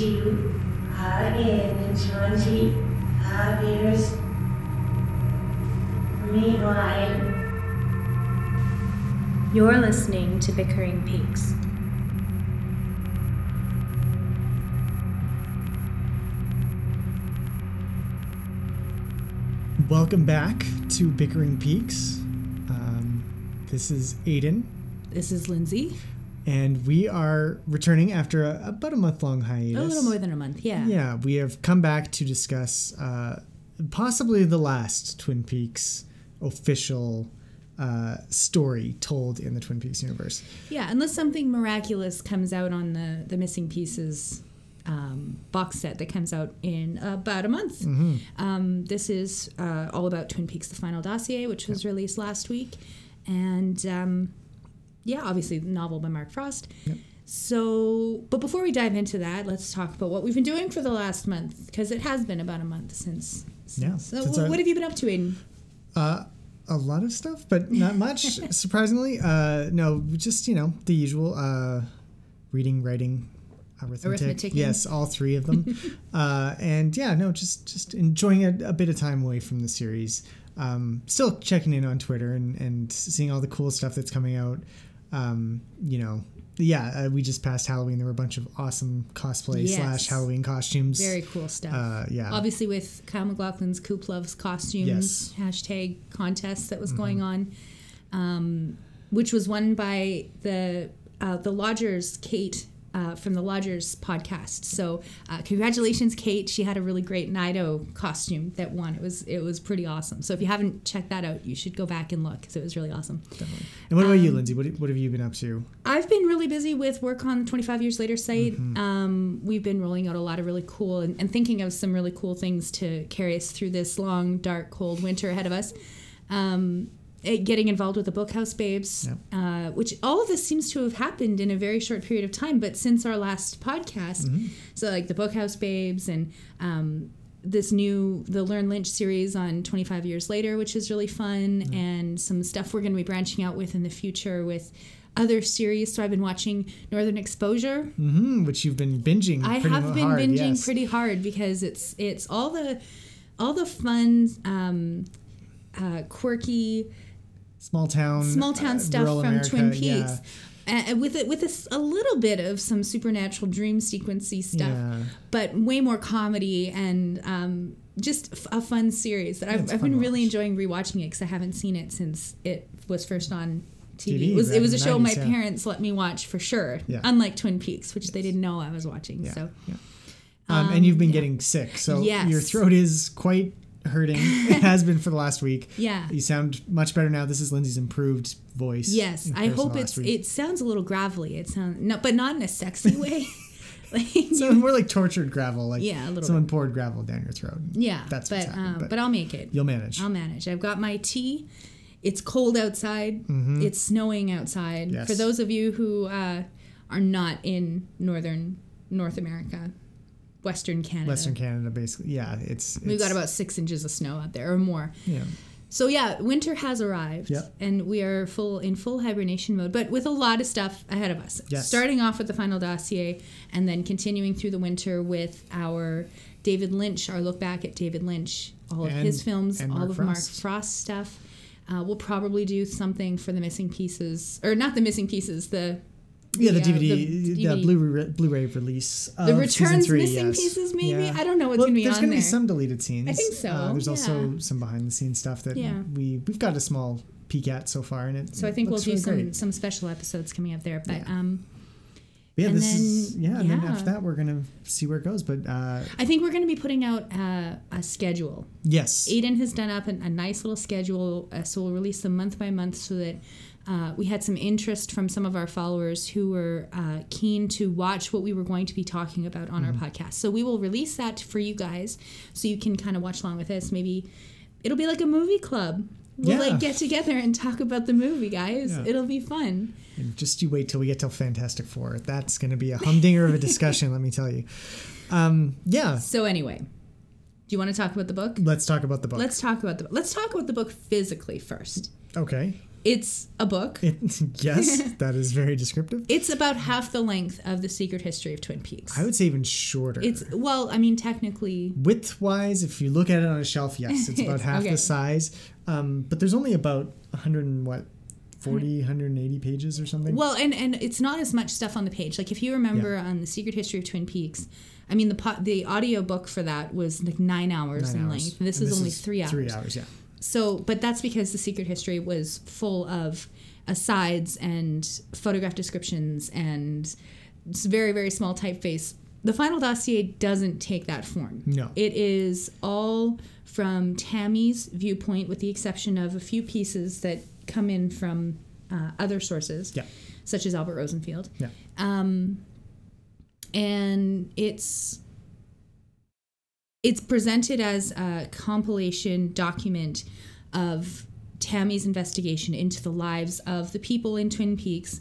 and see you again in 25 years. Meanwhile, You're listening to Bickering Peaks. Welcome back to Bickering Peaks. Um, this is Aiden, This is Lindsay. And we are returning after a, about a month long hiatus. A little more than a month, yeah. Yeah, we have come back to discuss uh, possibly the last Twin Peaks official uh, story told in the Twin Peaks universe. Yeah, unless something miraculous comes out on the the missing pieces um, box set that comes out in about a month. Mm-hmm. Um, this is uh, all about Twin Peaks: The Final Dossier, which was released last week, and um, yeah, obviously the novel by Mark Frost. So, but before we dive into that, let's talk about what we've been doing for the last month because it has been about a month since. Yeah, So, since what have you been up to, Aiden? Uh, a lot of stuff, but not much, surprisingly. Uh, no, just, you know, the usual uh, reading, writing, arithmetic. Arithmeticking. Yes, all three of them. uh, and yeah, no, just just enjoying a, a bit of time away from the series. Um, still checking in on Twitter and, and seeing all the cool stuff that's coming out. Um, you know, yeah, uh, we just passed Halloween. There were a bunch of awesome cosplay Yes. slash Halloween costumes. Very cool stuff. Uh, yeah. Obviously, with Kyle MacLachlan's Coop Loves costumes Yes. Mm-hmm. hashtag contest that was going on, um, which was won by the uh, the Lodgers Kate. Uh, from the Lodgers podcast, so uh, congratulations, Kate! She had a really great Naido costume that won. It was it was pretty awesome. So if you haven't checked that out, you should go back and look because it was really awesome. Definitely. and what about um, you, Lindsay? What, what have you been up to? I've been really busy with work on the 25 Years Later site. Mm-hmm. Um, we've been rolling out a lot of really cool and, and thinking of some really cool things to carry us through this long, dark, cold winter ahead of us. Um, getting involved with the Bookhouse Babes, Yep. uh, which all of this seems to have happened in a very short period of time, but since our last podcast. Mm-hmm. So, like the Bookhouse Babes and um, this new the Learn Lynch series on 25 years later, which is really fun, and some stuff we're going to be branching out with in the future with other series. So I've been watching Northern Exposure. hmm which you've been binging. I have been hard, binging yes. pretty hard because it's it's all the all the fun, um, uh, quirky small town, small town uh, stuff from America, Twin yeah. Peaks. Uh, with it, with a, a little bit of some supernatural dream sequency stuff, Yeah. but way more comedy and um, just f- a fun series that I've, I've fun been to really enjoying rewatching it because I haven't seen it since it was first on TV. TV it was it was a show my 90s, yeah. parents let me watch for sure. Yeah. Unlike Twin Peaks, which they didn't know I was watching. Yeah, So yeah. Um, and you've been yeah. getting sick, so Yes. your throat is quite hurting. it has been for the last week. Yeah. You sound much better now. This is Lindsay's improved voice. Yes, I hope it's week. it sounds a little gravelly. It sounds no, but not in a sexy way. like, so more like tortured gravel, like Yeah, a little someone poured gravel down your throat. yeah, that's but um, but but I'll make it. You'll manage. I'll manage. I've got my tea. It's cold outside. It's snowing outside. Mm-hmm. Yes. For those of you who uh, are not in northern North America, Western Canada, Western Canada, basically. Yeah, it's, we've got about six inches of snow out there or more. yeah. So yeah, winter has arrived, Yep. and we are full in full hibernation mode, but with a lot of stuff ahead of us. Yes. Starting off with the final dossier, and then continuing through the winter with our David Lynch, our look back at David Lynch, all of his films, all Mark of Mark Frost. Frost stuff. Uh, we'll probably do something for the missing pieces, or not the missing pieces, the Yeah, the uh, DVD, the, DVD. Blu-ray, Blu-ray release. The returns three, missing yes. pieces, maybe? Yeah. I don't know what's well, gonna be There's on gonna be some deleted scenes. I think so, Uh, there's also some behind-the-scenes stuff that Yeah. we we've got a small peek at so far, and it. So I think we'll do really some great. some special episodes coming up there. But Yeah. um, Yeah, and this is then- yeah, and then after that we're gonna see where it goes. But uh, I think we're going to be putting out uh, a schedule. yes, Aiden has done up an, a nice little schedule, uh, so we'll release them month by month so that uh, we had some interest from some of our followers who were uh, keen to watch what we were going to be talking about on Mm-hmm. our podcast. So we will release that for you guys so you can kind of watch along with us. Maybe it'll be like a movie club. We'll Yeah. like get together and talk about the movie, guys. Yeah. It'll be fun. and just you wait till we get to Fantastic Four. That's gonna be a humdinger of a discussion. let me tell you. Um, yeah, So anyway, do you want to talk about the book? let's talk about the book. Let's talk about the let's talk about the book physically first. okay. It's a book. It, yes, that is very descriptive. It's about half the length of the Secret History of Twin Peaks. I would say even shorter. It's well, I mean, technically, width wise, if you look at it on a shelf, yes, it's about half Okay. the size. Um, but there's only about 100 and what, 40, 180 pages or something. well, and and it's not as much stuff on the page. Like if you remember on the Secret History of Twin Peaks, I mean, the po- the audio book for that was like nine hours Nine in hours. length. This And is only three hours. Three hours, yeah. So, but that's because the Secret History was full of asides and photograph descriptions and it's very, very small typeface. The final dossier doesn't take that form. No. It is all from Tammy's viewpoint, with the exception of a few pieces that come in from uh, other sources, Yeah. such as Albert Rosenfield. Yeah. Um, and it's it's presented as a compilation document of Tammy's investigation into the lives of the people in Twin Peaks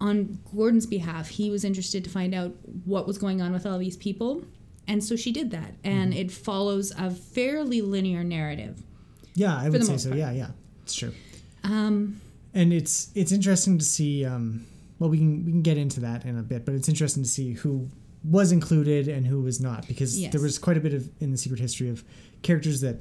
on Gordon's behalf. He was interested to find out what was going on with all these people. And so she did that. And it follows a fairly linear narrative. Yeah, I would say so. part. Yeah, yeah. It's true. Um, and it's it's interesting to see um well we can we can get into that in a bit but it's interesting to see who was included and who was not because Yes. there was quite a bit of in the secret history of characters that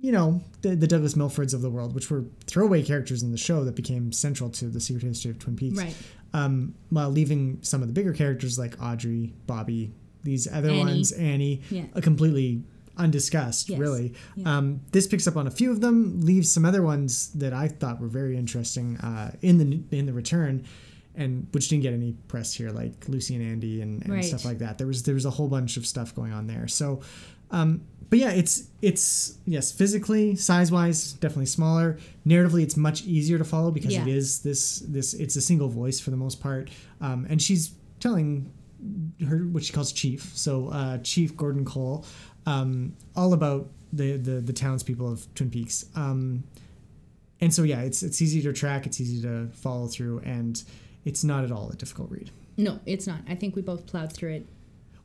you know the, the douglas milfords of the world which were throwaway characters in the show that became central to the secret history of twin peaks right. um, while leaving some of the bigger characters like audrey bobby these other Annie. ones annie Yeah. completely undiscussed Yes. really Yeah. um, this picks up on a few of them leaves some other ones that i thought were very interesting uh, in the in the return and which didn't get any press here like lucy and andy and, and Right. stuff like that. There was there was a whole bunch of stuff going on there. So um, but yeah it's it's yes physically size wise definitely smaller. Narratively it's much easier to follow because it Yeah. is this this it's a single voice for the most part. Um, and she's telling her what she calls chief. So uh, chief gordon cole um, all about the, the the townspeople of twin peaks. Um, and so yeah it's it's easy to track it's easy to follow through and it's not at all a difficult read No, it's not. I think we both plowed through it.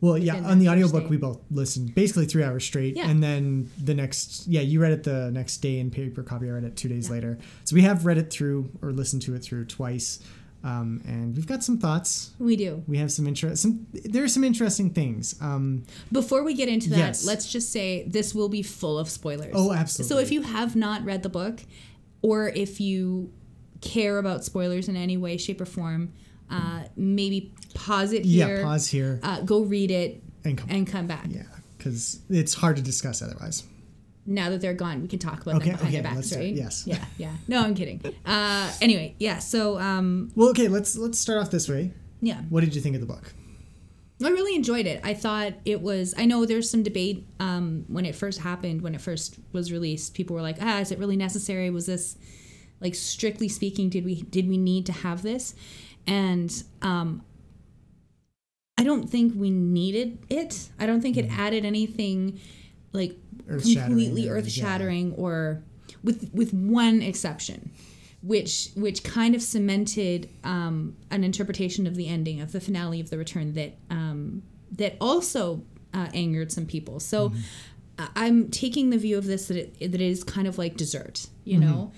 well yeah on the audiobook day. we both listened basically three hours straight Yeah. and then the next yeah you read it the next day in paper copy i read it two days later so we have read it through or listened to it through twice um, and we've got some thoughts We do. we have some interest some there are some interesting things um, Before we get into that, Yes. let's just say this will be full of spoilers. Oh, absolutely. So if you have not read the book, or if you care about spoilers in any way, shape, or form, uh, maybe pause it here. yeah pause here Uh, go read it and come and come back. yeah because it's hard to discuss otherwise Now that they're gone, we can talk about Okay, them behind okay, their backs, right? yes. Yeah, yeah. No, I'm kidding. Uh, anyway, yeah. So, um, well okay let's let's start off this way yeah. what did you think of the book I really enjoyed it. I thought it was. I know there's some debate um, when it first happened, when it first was released. People were like, "Ah, is it really necessary? Was this like strictly speaking? Did we did we need to have this?" And um, I don't think we needed it. I don't think it added anything like completely earth shattering or with with one exception which which kind of cemented um, an interpretation of the ending of the finale of the return that um, that also uh, angered some people so I- i'm taking the view of this that it, that it is kind of like dessert you know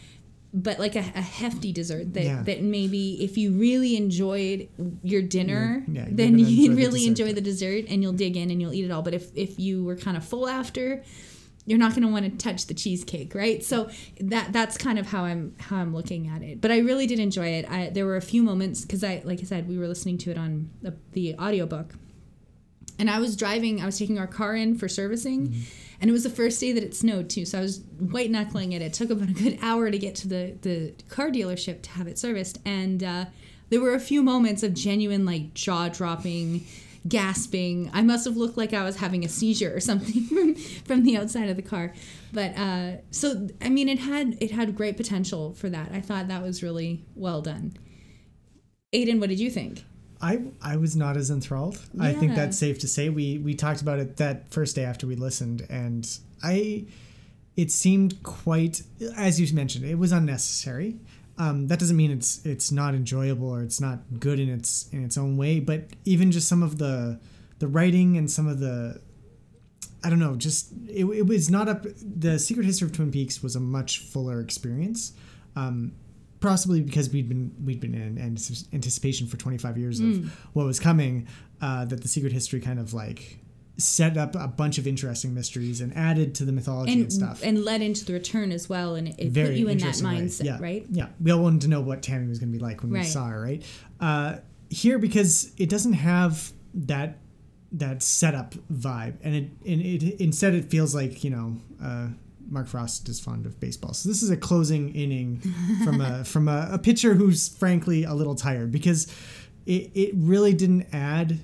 but like a, a hefty dessert that, Yeah. that maybe if you really enjoyed your dinner Yeah, then gonna enjoy you the really enjoy the dessert and you'll dig in and you'll eat it all. But if if you were kind of full after you're not going to want to touch the cheesecake right? So that that's kind of how i'm how i'm looking at it. But i really did enjoy it. I, there were a few moments because i like i said we were listening to it on the, the audiobook and i was driving i was taking our car in for servicing and it was the first day that it snowed too. So i was white knuckling it. It took about a good hour to get to the the car dealership to have it serviced. And uh, there were a few moments of genuine like jaw dropping gasping. I must have looked like i was having a seizure or something from from the outside of the car. But uh so i mean it had it had great potential for that. I thought that was really well done. Aiden what did you think I I was not as enthralled. I think that's safe to say. We we talked about it that first day after we listened, and I it seemed quite as you mentioned it was unnecessary. Um, that doesn't mean it's it's not enjoyable or it's not good in its in its own way, but even just some of the the writing and some of the I don't know, just it, it was not up. The Secret History of Twin Peaks was a much fuller experience. Um, possibly because we'd been we'd been in anticipation for 25 years of what was coming. Uh, that the Secret History kind of like set up a bunch of interesting mysteries and added to the mythology and, and stuff. and led into the return as well, and it put you in that mindset, yeah. right? Yeah, we all wanted to know what Tammy was going to be like when we saw her, right? Uh, here because it doesn't have that that setup vibe, and it and it instead it feels like you know. Uh, Mark Frost is fond of baseball, so this is a closing inning from a from a, a pitcher who's frankly a little tired because it, it really didn't add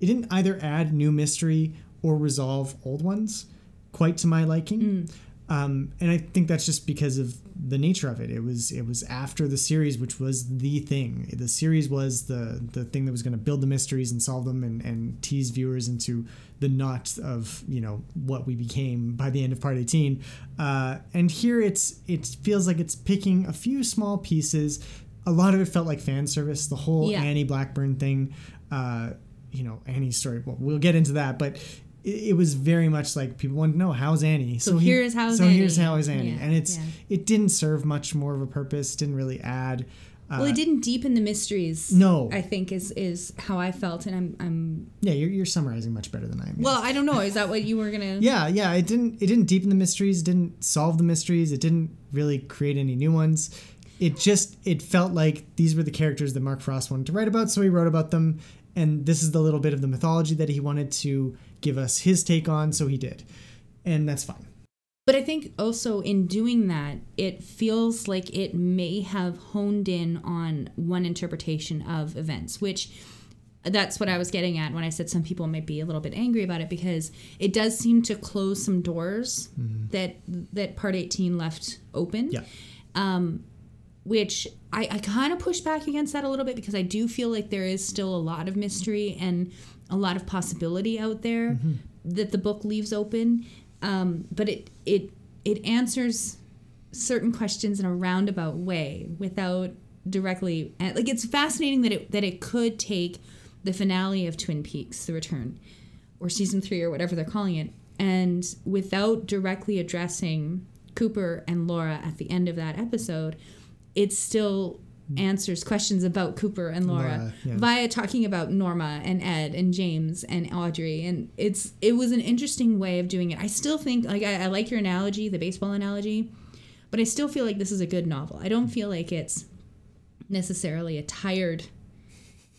it didn't either add new mystery or resolve old ones quite to my liking. Um, and I think that's just because of the nature of it. It was it was after the series, which was the thing. The series was the the thing that was going to build the mysteries and solve them and, and tease viewers into the knot of you know what we became by the end of part eighteen. Uh, and here it's it feels like it's picking a few small pieces. A lot of it felt like fan service. The whole Yeah. Annie Blackburn thing. Uh, you know Annie's story. Well, we'll get into that, but it, it was very much like people wanted to know how's Annie. So he- here's how's so here's Annie. how is Annie, Yeah, and it's yeah. it didn't serve much more of a purpose. Didn't really add. Uh, Well, it didn't deepen the mysteries. No. I think is is how I felt, and I'm I'm. yeah, you're, you're summarizing much better than I am. Well, I don't know. Is that what you were gonna? yeah, yeah. It didn't it didn't deepen the mysteries. Didn't solve the mysteries. It didn't really create any new ones. It just it felt like these were the characters that Mark Frost wanted to write about, so he wrote about them. And this is the little bit of the mythology that he wanted to give us his take on, so he did, and that's fine. But I think also in doing that, it feels like it may have honed in on one interpretation of events, which that's what I was getting at when I said some people might be a little bit angry about it because it does seem to close some doors that that part 18 left open. Yeah. Um, which I, I kind of push back against that a little bit because I do feel like there is still a lot of mystery and a lot of possibility out there that the book leaves open. Um, but it it it answers certain questions in a roundabout way without directly like it's fascinating that it that it could take the finale of Twin Peaks, The Return, or season three or whatever they're calling it, and without directly addressing Cooper and Laura at the end of that episode, it still answers questions about Cooper and Laura, Laura, yeah. via talking about Norma and Ed and James and Audrey and it's it was an interesting way of doing it. I still think like I, I like your analogy, the baseball analogy, but I still feel like this is a good novel. I don't feel like it's necessarily a tired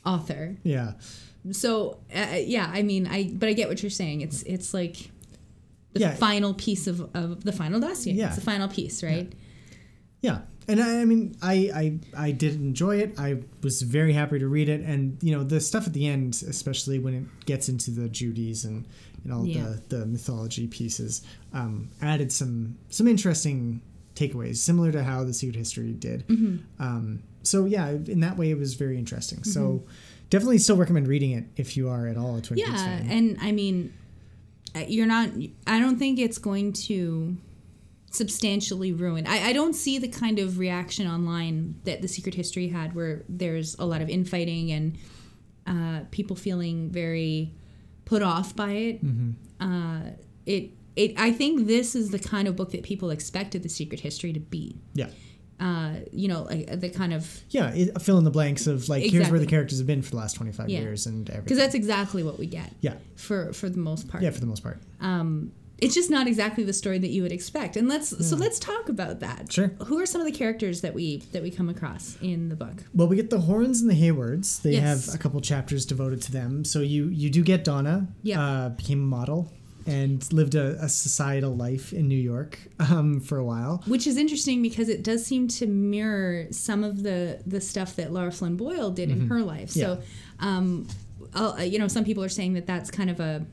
author. Yeah. So uh, yeah, I mean, I but I get what you're saying. It's it's like the Yeah. final piece of, of the final dossier. Yeah. It's the final piece, right? Yeah, and I, I mean, I, I I did enjoy it. I was very happy to read it, and you know the stuff at the end, especially when it gets into the Judies and and all Yeah. the the mythology pieces, um, added some some interesting takeaways, similar to how the Secret History did. Mm-hmm. Um, so yeah, in that way, it was very interesting. So definitely still recommend reading it if you are at all a Twin Peaks Yeah, fan. and I mean, uh, you're not. I don't think it's going to substantially ruined. I, I don't see the kind of reaction online that the Secret History had, where there's a lot of infighting and uh, people feeling very put off by it. Uh, it. It, I think this is the kind of book that people expected the Secret History to be. yeah. Uh, you know, like the kind of Yeah, it, fill in the blanks of like here's where the characters have been for the last twenty five Yeah. years and everything. because that's exactly what we get yeah, for for the most part. yeah, for the most part. um, it's just not exactly the story that you would expect. And let's so let's talk about that. Sure. Who are some of the characters that we that we come across in the book? Well, we get the Hornes and the Haywards. They Yes. have a couple chapters devoted to them. So you you do get Donna. Yeah. Uh, became a model and lived a, a societal life in New York um, for a while. Which is interesting because it does seem to mirror some of the the stuff that Lara Flynn Boyle did in her life. So, um, uh, you know, some people are saying that that's kind of a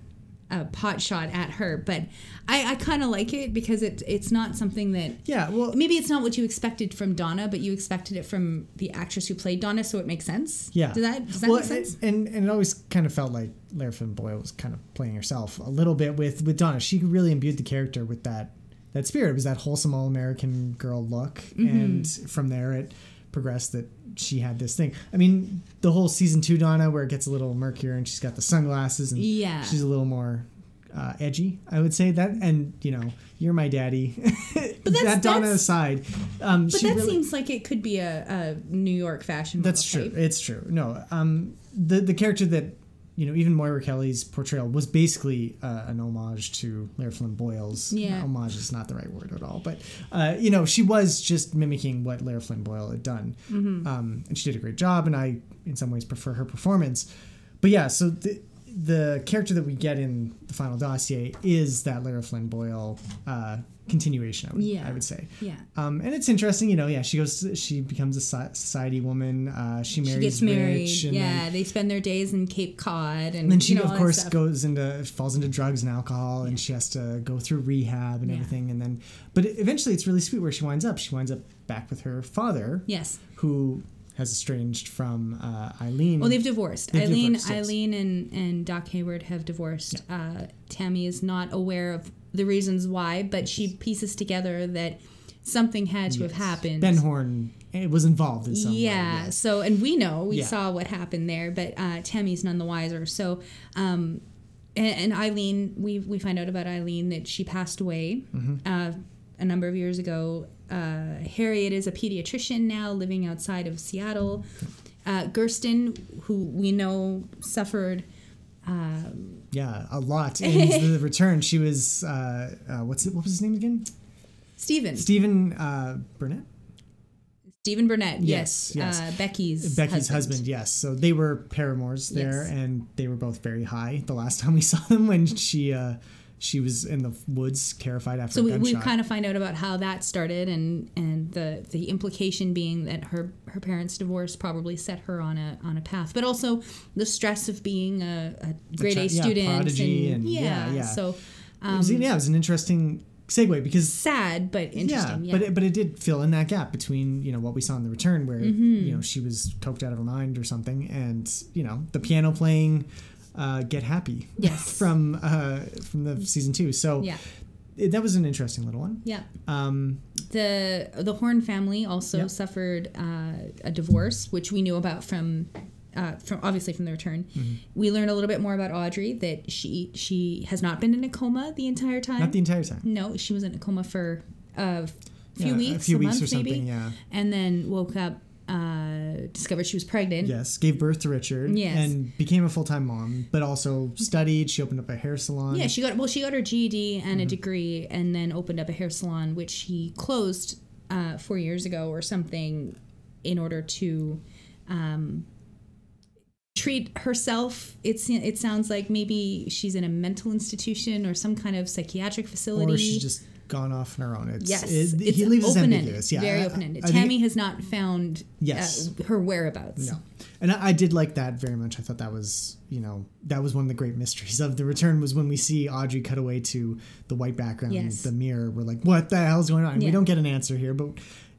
a pot shot at her, but I, I kind of like it because it it's not something that Yeah. Well. maybe it's not what you expected from Donna, but you expected it from the actress who played Donna, so it makes sense. Yeah. Does that does that well, make sense? And and it always kind of felt like Lara Flynn Boyle was kind of playing herself a little bit with with Donna. She really imbued the character with that that spirit. It was that wholesome all American girl look, Mm-hmm. and from there it progressed that she had this thing. I mean, the whole season two Donna where it gets a little murkier and she's got the sunglasses and Yeah. she's a little more uh, edgy. I would say that, and you know, you're my daddy. But that's- that Donna that's- aside, um, But that really, seems like it could be a, a New York fashion. that's true. type. It's true. No, um, the the character that you know, even Moira Kelly's portrayal was basically uh, an homage to Lara Flynn Boyle's. Yeah. homage is not the right word at all, but uh, you know, she was just mimicking what Lara Flynn Boyle had done, Mm-hmm. um, and she did a great job. And I, in some ways, prefer her performance. But yeah, so the the character that we get in the final dossier is that Lara Flynn Boyle uh, continuation. I would, Yeah. I would say. Yeah. Um, and it's interesting, you know. Yeah, she goes. She becomes a society woman. Uh, she marries She gets married. yeah, then, they spend their days in Cape Cod, and, and then she, you know, of course, goes into falls into drugs and alcohol, and she has to go through rehab and Yeah. everything. And then, but eventually, it's really sweet where she winds up. She winds up back with her father, Yes. who has estranged from uh, Eileen. Well, they've divorced. They've Eileen, divorced, yes. Eileen, and and Doc Hayward have divorced. Uh, Tammy is not aware of the reasons why, but she pieces together that something had to have happened. Ben Horne eh, was involved in some way. yeah. So, and we know we Yeah. saw what happened there, but uh, Tammy's none the wiser. So, um, and, and Eileen, we we find out about Eileen that she passed away Mm-hmm. uh, a number of years ago. Uh, Harriet is a pediatrician now, living outside of Seattle. Uh, Gersten, who we know suffered. Um, Yeah, a lot in the return. She was uh, uh, what's it? What was his name again? Steven. Steven uh, Burnett. Steven Burnett. Yes. Yes, yes. Uh, Becky's Becky's husband. yes. So they were paramours there, Yes. and they were both very high. The last time we saw them, when she uh, she was in the woods, terrified after So a we, we kind of find out about how that started, and and the the implication being that her her parents' divorce probably set her on a on a path, but also the stress of being a, a grade chi- A yeah, student prodigy and- yeah, yeah, yeah. so it was, yeah, it was an interesting segue because sad but interesting. yeah, Yeah, but it, but it did fill in that gap between you know what we saw in the return where Mm-hmm. you know she was coked out of her mind or something, and you know the piano playing, uh, "Get Happy" Yes. from uh, from the season two. So yeah, it, that was an interesting little one. yeah. Um, The the Horne family also Yep. suffered uh, a divorce, which we knew about from. Uh, from obviously from the return, Mm-hmm. we learned a little bit more about Audrey that she she has not been in a coma the entire time. not the entire time. No, she was in a coma for a few Yeah, weeks, a few weeks month or something. maybe, Yeah. and then woke up, uh, discovered she was pregnant. Yes, gave birth to Richard. Yes. and became a full time mom, but also studied. She opened up a hair salon. Yeah, she got well. She got her GED and a Mm-hmm. degree, and then opened up a hair salon, which she closed uh, four years ago or something, in order to um, treat herself. It's it sounds like maybe she's in a mental institution or some kind of psychiatric facility. or she's just gone off on her own. It's, Yes, it, it's he leaves us ambiguous. Yeah, very open ended. Think- Tammy has not found Yes. uh, her whereabouts. No, and I, I did like that very much. I thought that was, you know, that was one of the great mysteries of the return was when we see Audrey cut away to the white background, Yes. the mirror. We're like, what the hell's going on? And We don't get an answer here, but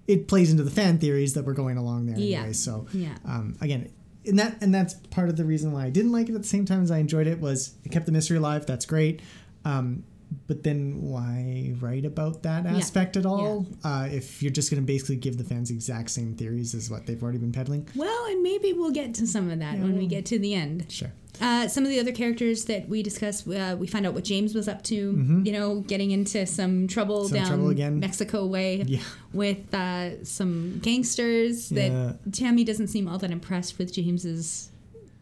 it plays into the fan theories that we're going along there Yeah. anyway. So, Yeah. um, again. And that and that's part of the reason why I didn't like it at the same time as I enjoyed it was it kept the mystery alive. That's great. Um, but then why write about that aspect at all? Uh, if you're just going to basically give the fans the exact same theories as what they've already been peddling. Well, and maybe we'll get to some of that when we get to the end. Sure. Uh, some of the other characters that we discussed, uh, we find out what James was up to. You know, getting into some trouble Mm-hmm. Some down trouble again. Mexico way Yeah. with uh, some gangsters. That Yeah. Tammy doesn't seem all that impressed with James's.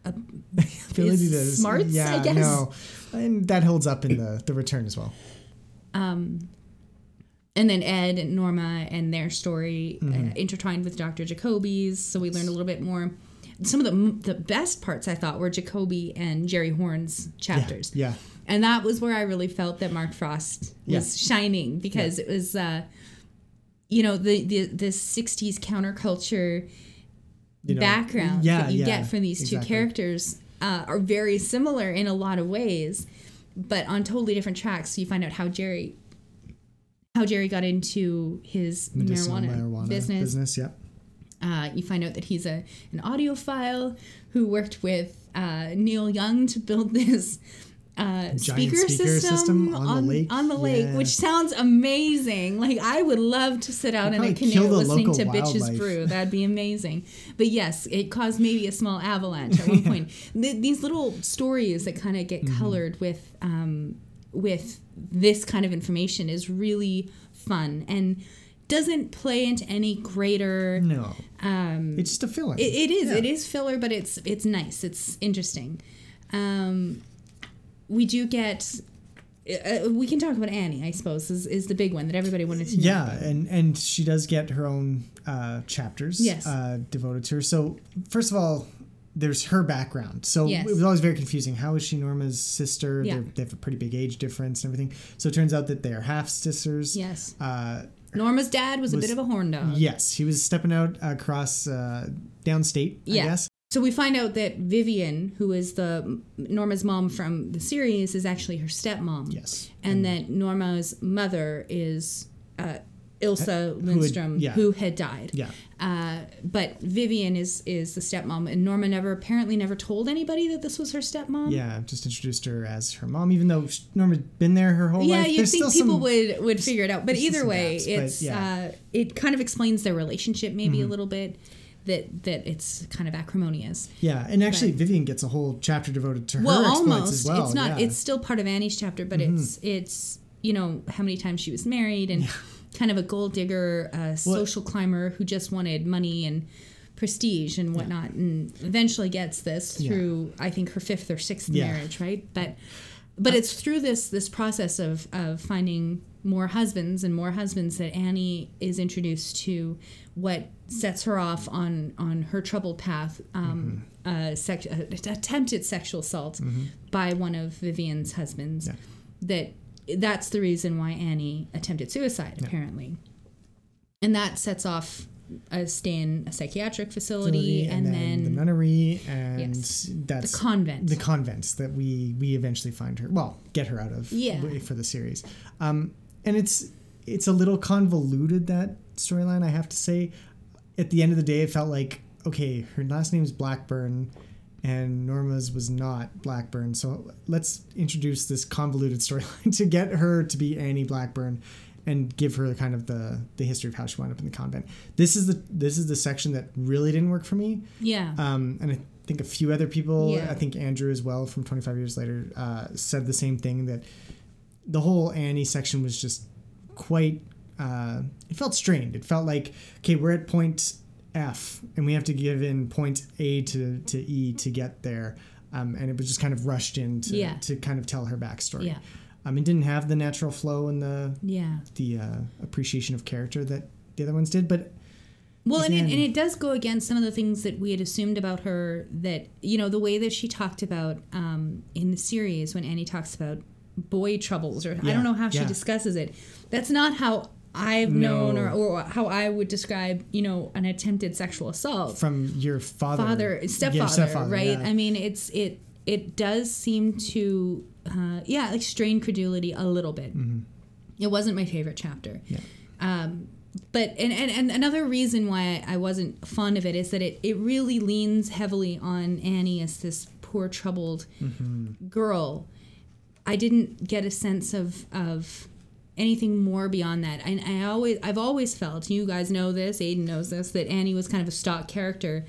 ability to smarts, yeah, I guess. no, and that holds up in the the return as well. Um, and then Ed and Norma and their story Mm-hmm. uh, intertwined with Dr. Jacoby's. So we learned a little bit more. Some of the the best parts I thought were Jacoby and Jerry Horne's chapters. Yeah, And that was where I really felt that Mark Frost was Yeah. shining because it was, uh, you know, the, the, the 60s counterculture You know, background yeah, that you yeah, get from these two characters uh, are very similar in a lot of ways, but on totally different tracks. So you find out how Jerry. How Jerry got into his medicinal marijuana, marijuana, business. business. Yeah, Uh, you find out that he's a an audiophile who worked with uh, Neil Young to build this uh, speaker, speaker system, system on the lake. on the lake, Yeah. which sounds amazing. Like I would love to sit out in a canoe listening to Bitches. Brew. That'd be amazing. But yes, it caused maybe a small avalanche at one point. Th- these little stories that kind of get Mm-hmm. colored with. Um, with this kind of information is really fun and doesn't play into any greater No, um, it's just a filler. it, it is Yeah. it is filler but it's it's nice it's interesting um, we do get uh, we can talk about annie i suppose is, is the big one that everybody wanted to know yeah, about. and and she does get her own uh, chapters Yes. uh, devoted to her. So first of all, there's her background. So Yes. it was always very confusing. How is she Norma's sister? Yeah. They're, have a pretty big age difference and everything. So it turns out that they are half sisters. yes Uh, norma's dad was, a bit of a horn dog yes, he was stepping out across uh, downstate. Yeah. I guess. So we find out that Vivian, who is the Norma's mom from the series, is actually her stepmom. Yes. And that Norma's mother is uh, Ilsa had- Lindstrom, yeah. who had died. Yeah. Uh, but Vivian is is the stepmom, and Norma never apparently never told anybody that this was her stepmom. Yeah, just introduced her as her mom, even though Norma's been there her whole Yeah, life. Yeah, you'd think people some, would would figure it out, but either way, gaps, but it's yeah. Mm-hmm. uh, it kind of explains their relationship maybe a little bit. That that it's kind of acrimonious. Yeah, and actually, But- Vivian gets a whole chapter devoted to well her exploits almost as well. it's not yeah. Mm-hmm. it's still part of annie's chapter but it's it's you know how many times she was married and kind of a gold digger uh, social climber who just wanted money and prestige and whatnot and eventually gets this Yeah. through i think her fifth or sixth Yeah. marriage right but but it's through this this process of of finding more husbands and more husbands that Annie is introduced to what sets her off on on her troubled path um uh, sex, uh, attempted sexual assault by one of Vivian's husbands. Yeah. that that's the reason why Annie attempted suicide apparently. And that sets off a stay in a psychiatric facility, and, then, the nunnery and Yes. that's the convent. The convents that we we eventually find her well get her out of Yeah. for the series. Um and it's it's a little convoluted that storyline i have to say. At the end of the day it felt like okay her last name's blackburn and norma's was not blackburn. So let's introduce this convoluted storyline to get her to be annie blackburn and give her kind of the the history of how she wound up in the convent. This is the this is the section that really didn't work for me. Yeah. Um, and I think a few other people, Yeah. I think Andrew as well from 25 Years Later, uh, said the same thing that the whole Annie section was just quite, uh, it felt strained. It felt like, okay, we're at point F and we have to give in point A to, to E to get there. Um, and it was just kind of rushed in to, Yeah. to kind of tell her backstory. Yeah. Um, it didn't have the natural flow and the, yeah the uh, appreciation of character that the other ones did. But Well, and it, and it does go against some of the things that we had assumed about her. That you know the way that she talked about um, in the series when Annie talks about boy troubles, or I don't know how she discusses it. That's not how I've No. known, or, or how I would describe you know an attempted sexual assault. from your father, Father, Yeah, stepfather, right? yeah. I mean, it's it it does seem to uh, yeah like strain credulity a little bit. It wasn't my favorite chapter. Yeah. Um, but and, and, and another reason why I wasn't fond of it is that it, it really leans heavily on Annie as this poor troubled girl. I didn't get a sense of of anything more beyond that. And I always I've always felt, you guys know this, Aiden knows this, that Annie was kind of a stock character.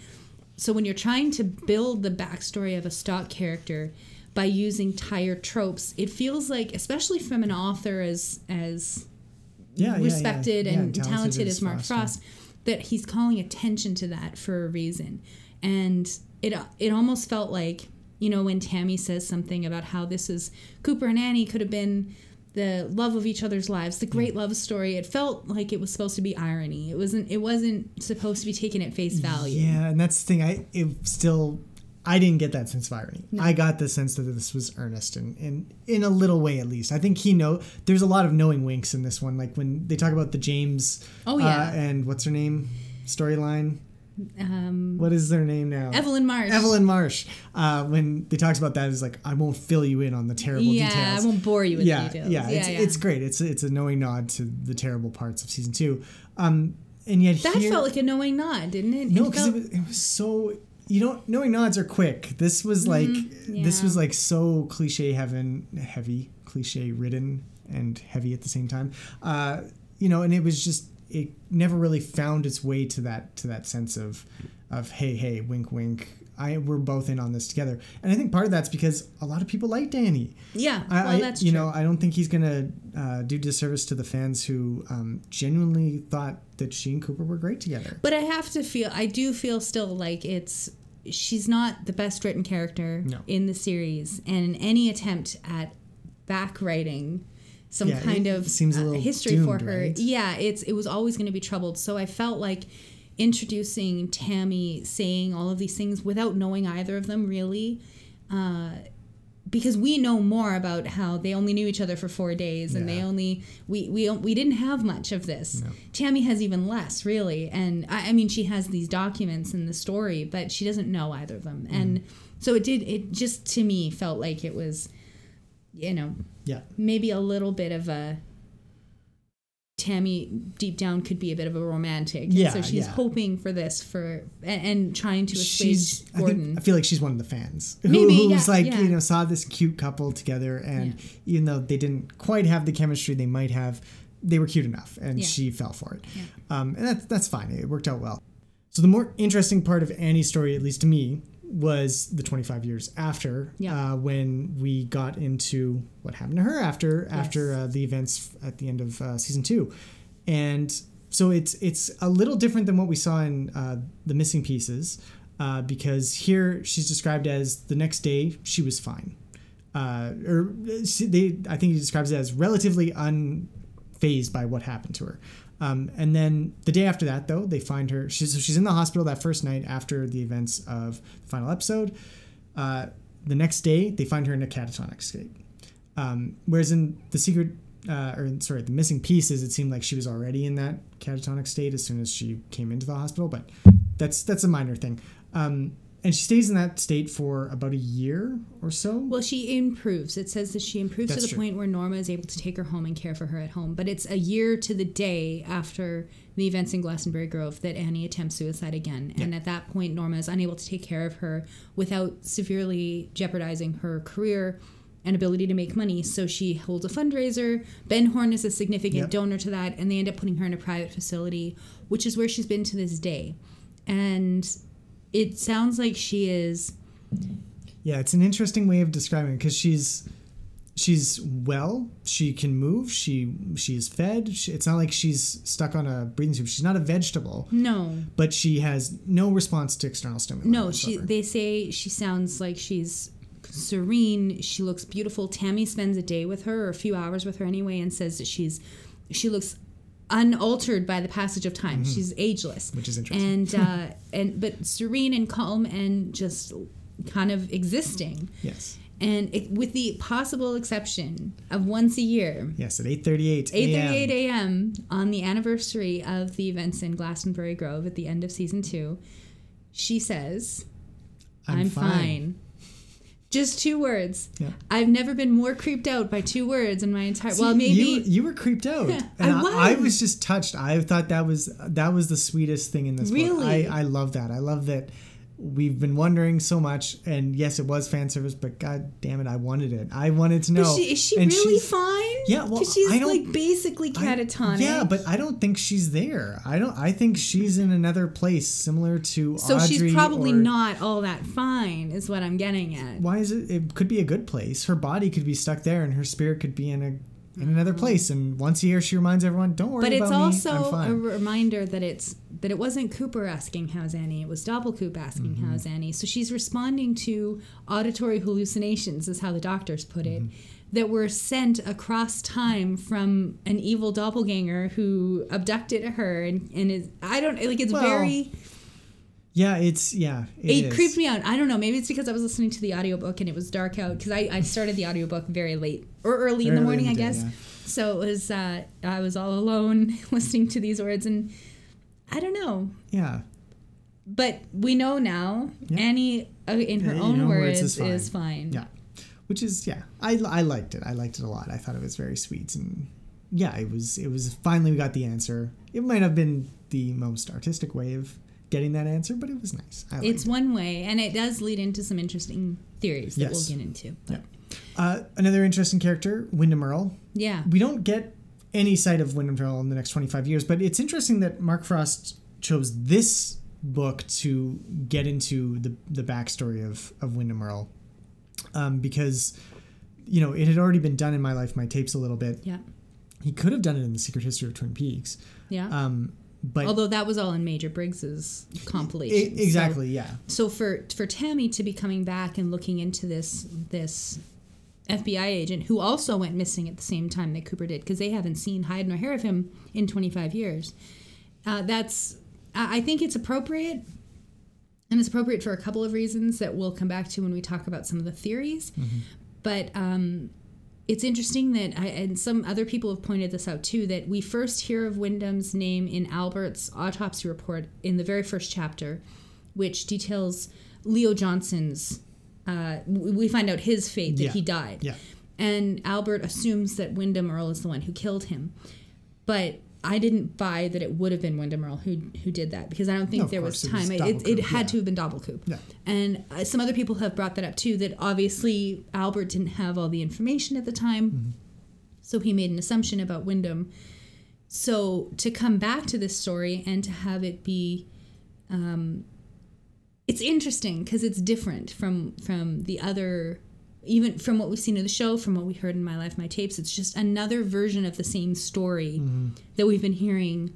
So when you're trying to build the backstory of a stock character by using tired tropes, it feels like, especially from an author as as yeah, respected yeah, yeah, and talented, as Mark yeah. Frost, that he's calling attention to that for a reason. And it it almost felt like you know when Tammy says something about how this is Cooper and Annie could have been the love of each other's lives, the great love story. It felt like it was supposed to be irony. It wasn't. It wasn't supposed to be taken at face value. Yeah, and that's the thing. I it still I didn't get that sense of irony. I got the sense that this was earnest and, and in a little way at least. I think he know there's a lot of knowing winks in this one. Like when they talk about the James Oh, yeah. uh, and what's her name storyline. Um, What is their name now? Evelyn Marsh. Evelyn Marsh. Uh, when they talks about that, is like I won't fill you in on the terrible details. Yeah, details. I won't bore you with yeah, details. Yeah, it's, it's great. It's it's a knowing nod to the terrible parts of season two. Um, and yet That here, felt like a knowing nod, didn't it? no, It because felt- it was, it was so you don't knowing nods are quick. This was like this Mm-hmm. yeah. was like so cliche heaven heavy, cliche ridden and heavy at the same time. Uh, you know, and it was just it never really found its way to that to that sense of of hey hey wink wink. I we're both in on this together. And I think part of that's because a lot of people like Danny. Yeah, I, well, I- you true. know I don't think he's gonna uh, do disservice to the fans who um, genuinely thought that she and Cooper were great together. But I have to feel, I do feel still like it's, she's not the best written character No. in the series. And any attempt at back writing some Yeah, kind of uh, history for her, right? yeah, it's it was always going to be troubled. So I felt like introducing Tammy saying all of these things without knowing either of them really. Uh, because we know more about how they only knew each other for four days and they only we we we didn't have much of this tammy has even less really and I, I mean she has these documents and the story but she doesn't know either of them and so it did it just to me felt like it was you know Yeah. maybe a little bit of a Tammy deep down could be a bit of a romantic. And Yeah, so she's yeah. hoping for this for and, and trying to she's I, Gordon. think, I feel like she's one of the fans who, Maybe, who's yeah, like yeah. you know saw this cute couple together and even though they didn't quite have the chemistry they might have they were cute enough and she fell for it um, and that's that's fine it worked out well so the more interesting part of Annie's story at least to me was the 25 years after Yeah. uh, when we got into what happened to her after after uh, the events at the end of uh, season two and so it's it's a little different than what we saw in uh, the missing pieces uh, because here she's described as the next day she was fine uh, or she, they I think he describes it as relatively unfazed by what happened to her. Um, and then the day after that, though, they find her. She's so she's in the hospital that first night after the events of the final episode. Uh, the next day, they find her in a catatonic state. Um, whereas in the secret, uh, or sorry, the missing pieces, it seemed like she was already in that catatonic state as soon as she came into the hospital. But that's that's a minor thing. Um, and she stays in that state for about a year or so. Well, she improves. It says that she improves That's to the true. point where Norma is able to take her home and care for her at home. But it's a year to the day after the events in Glastonbury Grove that Annie attempts suicide again. And at that point, Norma is unable to take care of her without severely jeopardizing her career and ability to make money. So she holds a fundraiser. Ben Horne is a significant Yep. donor to that. And they end up putting her in a private facility, which is where she's been to this day. And it sounds like she is Yeah, it's an interesting way of describing it because she's she's well, she can move, she she is fed. She, it's not like she's stuck on a breathing tube. She's not a vegetable, no but she has no response to external stimuli. No, she. They say she sounds like she's serene. She looks beautiful. Tammy spends a day with her, or a few hours with her anyway, and says that she's she looks unaltered by the passage of time. She's ageless, Mm-hmm. Which is interesting. and uh, and but serene and calm and just kind of existing. yes, And it, with the possible exception of once a year, yes, at eight thirty eight 8:38 a.m. on the anniversary of the events in Glastonbury Grove at the end of season two, she says, I'm "I'm, fine." fine. Just two words. Yeah. I've never been more creeped out by two words in my entire. well, maybe you, you were creeped out. And I I, I was. was just touched. I thought that was that was the sweetest thing in this book. Really? I, I love that. I love that we've been wondering so much and yes it was fan service but god damn it I wanted it. I wanted to know. Is she, is she And really fine? Yeah, well, she's I don't- like basically I- catatonic. yeah, but I don't think she's there. I don't I think she's in another place similar to so Audrey she's probably or- not all that fine, is what I'm getting at. why is it it could be a good place her body could be stuck there and her spirit could be in a in another place and once a year she reminds everyone don't worry But it's about me I'm also a reminder that it's that it wasn't Cooper asking how's Annie, it was Doppelkoop asking Mm-hmm. how's Annie. So she's responding to auditory hallucinations, is how the doctors put it, Mm-hmm. that were sent across time from an evil doppelganger who abducted her and, and is I don't like it's Well, very yeah it's yeah it, is. It creeped me out. I don't know. Maybe it's because I was listening to the audiobook and it was dark out because I, I started the audiobook very late or early in the morning, in I the day, guess. yeah. So it was uh, I was all alone listening to these words and I don't know. yeah But we know now Yeah. Annie, uh, in her own words, words, is is fine. fine. yeah which is yeah I, I liked it I liked it a lot I thought it was very sweet and yeah it was it was finally we got the answer it might have been the most artistic way of getting that answer but it was nice I It's it. one way, and it does lead into some interesting theories that Yes. we'll get into. But uh, another interesting character Windom Earle yeah. we don't get any sight of Windom Earle in the next 25 years, but it's interesting that Mark Frost chose this book to get into the the backstory of of Windom Earle, um, because you know it had already been done in my life, my tapes a little bit. Yeah. He could have done it in the Secret History of Twin Peaks, Yeah. um, but Although that was all in Major Briggs's compilation. Exactly, yeah, So, so for for Tammy to be coming back and looking into this this FBI agent who also went missing at the same time that Cooper did because they haven't seen hide nor hair of him in 25 years. Uh, that's I think it's appropriate. And it's appropriate for a couple of reasons that we'll come back to when we talk about some of the theories. But um, it's interesting that, I, and some other people have pointed this out too, that we first hear of Windom's name in Albert's autopsy report in the very first chapter, which details Leo Johnson's. Uh, we find out his fate that Yeah. he died. yeah. And Albert assumes that Windom Earle is the one who killed him. But I didn't buy that it would have been Windom Earle who who did that because I don't think No, there was it was time. It, it, it had yeah. to have been double coup. Yeah. And uh, some other people have brought that up too that obviously Albert didn't have all the information at the time. Mm-hmm. So he made an assumption about Windom. So to come back to this story and to have it be um, it's interesting because it's different from from the other even from what we've seen in the show from what we heard in my life my tapes it's just another version of the same story that we've been hearing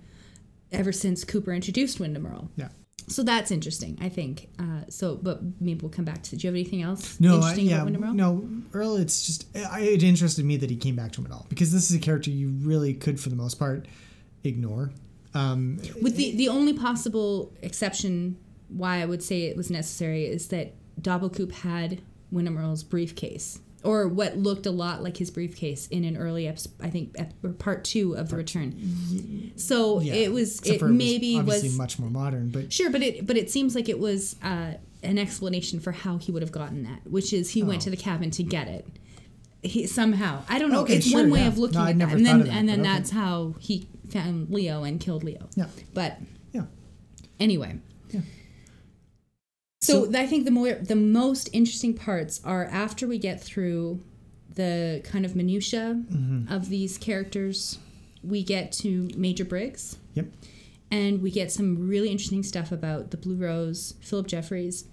ever since cooper introduced windom earle Yeah. so that's interesting i think uh, so but maybe we'll come back to do you have anything else No, I, interesting yeah, about windom earle no, Earle. It's just I, it interested me that he came back to him at all because this is a character you really could, for the most part, ignore. Um, with the the only possible exception why i would say it was necessary is that doppelkoop had windom earle's briefcase or what looked a lot like his briefcase in an early episode, I think, ep- or part two of the return. So yeah, it was, except it maybe obviously was much more modern, but Sure, but it but it seems like it was uh, an explanation for how he would have gotten that, which is he went Oh. to the cabin to get it. He, somehow, I don't know. Okay, it's sure, one way yeah. of looking No, at that, and then that, and then that's how he found Leo and killed Leo. yeah, But yeah. anyway. So, So- I think the more the most interesting parts are after we get through the kind of minutia Mm-hmm. of these characters, we get to Major Briggs Yep. and we get some really interesting stuff about the Blue Rose, Philip Jeffries,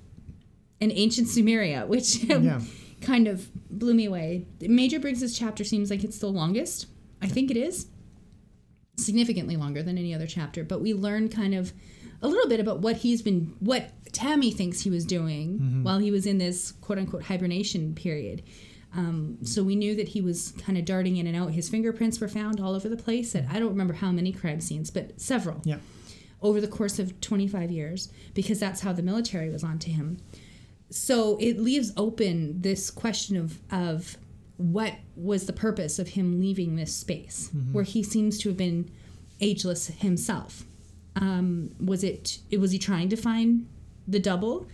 and ancient Sumeria, which Yeah. kind of blew me away. Major Briggs's chapter seems like it's the longest. I think it is significantly longer than any other chapter, but we learn kind of a little bit about what he's been, what Tammy thinks he was doing while he was in this quote unquote hibernation period. Um, so we knew that he was kind of darting in and out. His fingerprints were found all over the place at I don't remember how many crime scenes, but several Yeah. over the course of 25 years because that's how the military was onto him. So it leaves open this question of of what was the purpose of him leaving this space where he seems to have been ageless himself. Um, was it was he trying to find the double?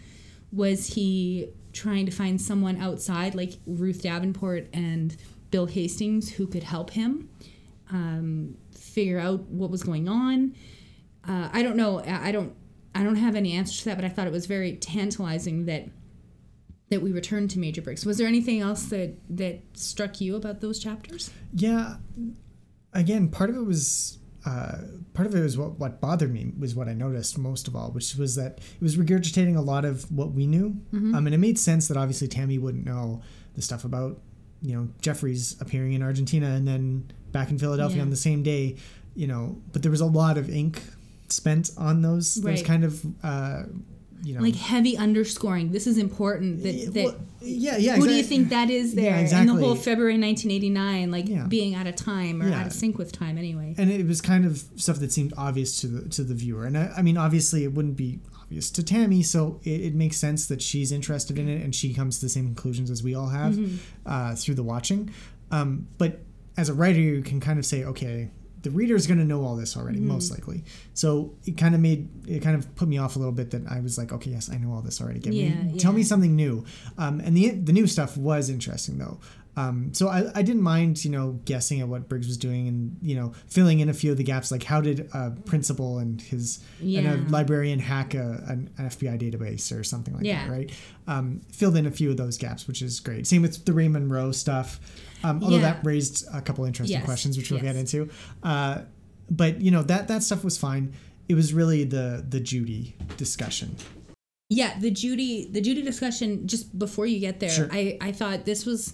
Was he trying to find someone outside like Ruth Davenport and Bill Hastings who could help him um, figure out what was going on? uh, I don't know. I don't. I don't have any answers to that, but I thought it was very tantalizing that that we returned to Major Briggs. Was there anything else that that struck you about those chapters? Yeah. Again, part of it was uh, part of it was what, what bothered me was what I noticed most of all, which was that it was regurgitating a lot of what we knew. Um, and it made sense that obviously Tammy wouldn't know the stuff about you know Jeffries appearing in Argentina and then back in Philadelphia Yeah. on the same day. You know, but there was a lot of ink spent on those those Right. kind of uh, you know Like heavy underscoring. This is important. That, Yeah, that well, yeah yeah who do you think that is there Yeah, in the whole February 1989? Like Yeah. being out of time or Yeah. out of sync with time. Anyway. and it was kind of stuff that seemed obvious to the to the viewer and i, I mean obviously it wouldn't be obvious to tammy so it, it makes sense that she's interested in it and she comes to the same conclusions as we all have Mm-hmm. uh, through the watching um, but as a writer you can kind of say okay the reader is going to know all this already Mm-hmm. most likely. So it kind of made it kind of put me off a little bit that i was like okay yes i know all this already Give Yeah, me, tell me something new. Um, and the the new stuff was interesting though um, so I, I didn't mind, you know, guessing at what Briggs was doing and, you know, filling in a few of the gaps. Like, how did a principal and his and Yeah. a librarian hack a, an FBI database or something like Yeah. that, right? Um, filled in a few of those gaps, which is great. Same with the Raymond Monroe stuff. Um, although Yeah. that raised a couple interesting Yes, questions, which we'll get into. Uh, but you know that that stuff was fine. it was really the the Judy discussion. Yeah, the Judy the Judy discussion just before you get there, Sure. I I thought this was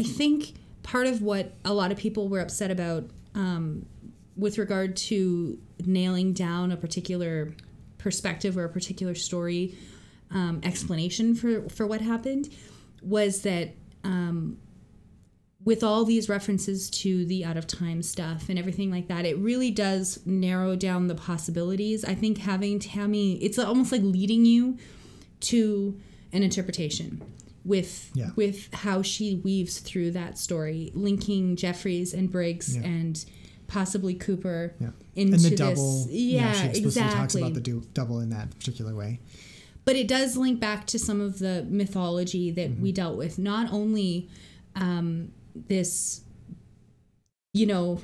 I think part of what a lot of people were upset about um, with regard to nailing down a particular perspective or a particular story um, explanation for for what happened was that um, with all these references to the out of time stuff and everything like that, it really does narrow down the possibilities. I think having Tammy, it's almost like leading you to an interpretation with Yeah. with how she weaves through that story, linking Jeffries and Briggs Yeah. and possibly Cooper Yeah. into and the this. double. Yeah, she explicitly exactly talks about the du- double in that particular way. but it does link back to some of the mythology that Mm-hmm. we dealt with not only um, this you know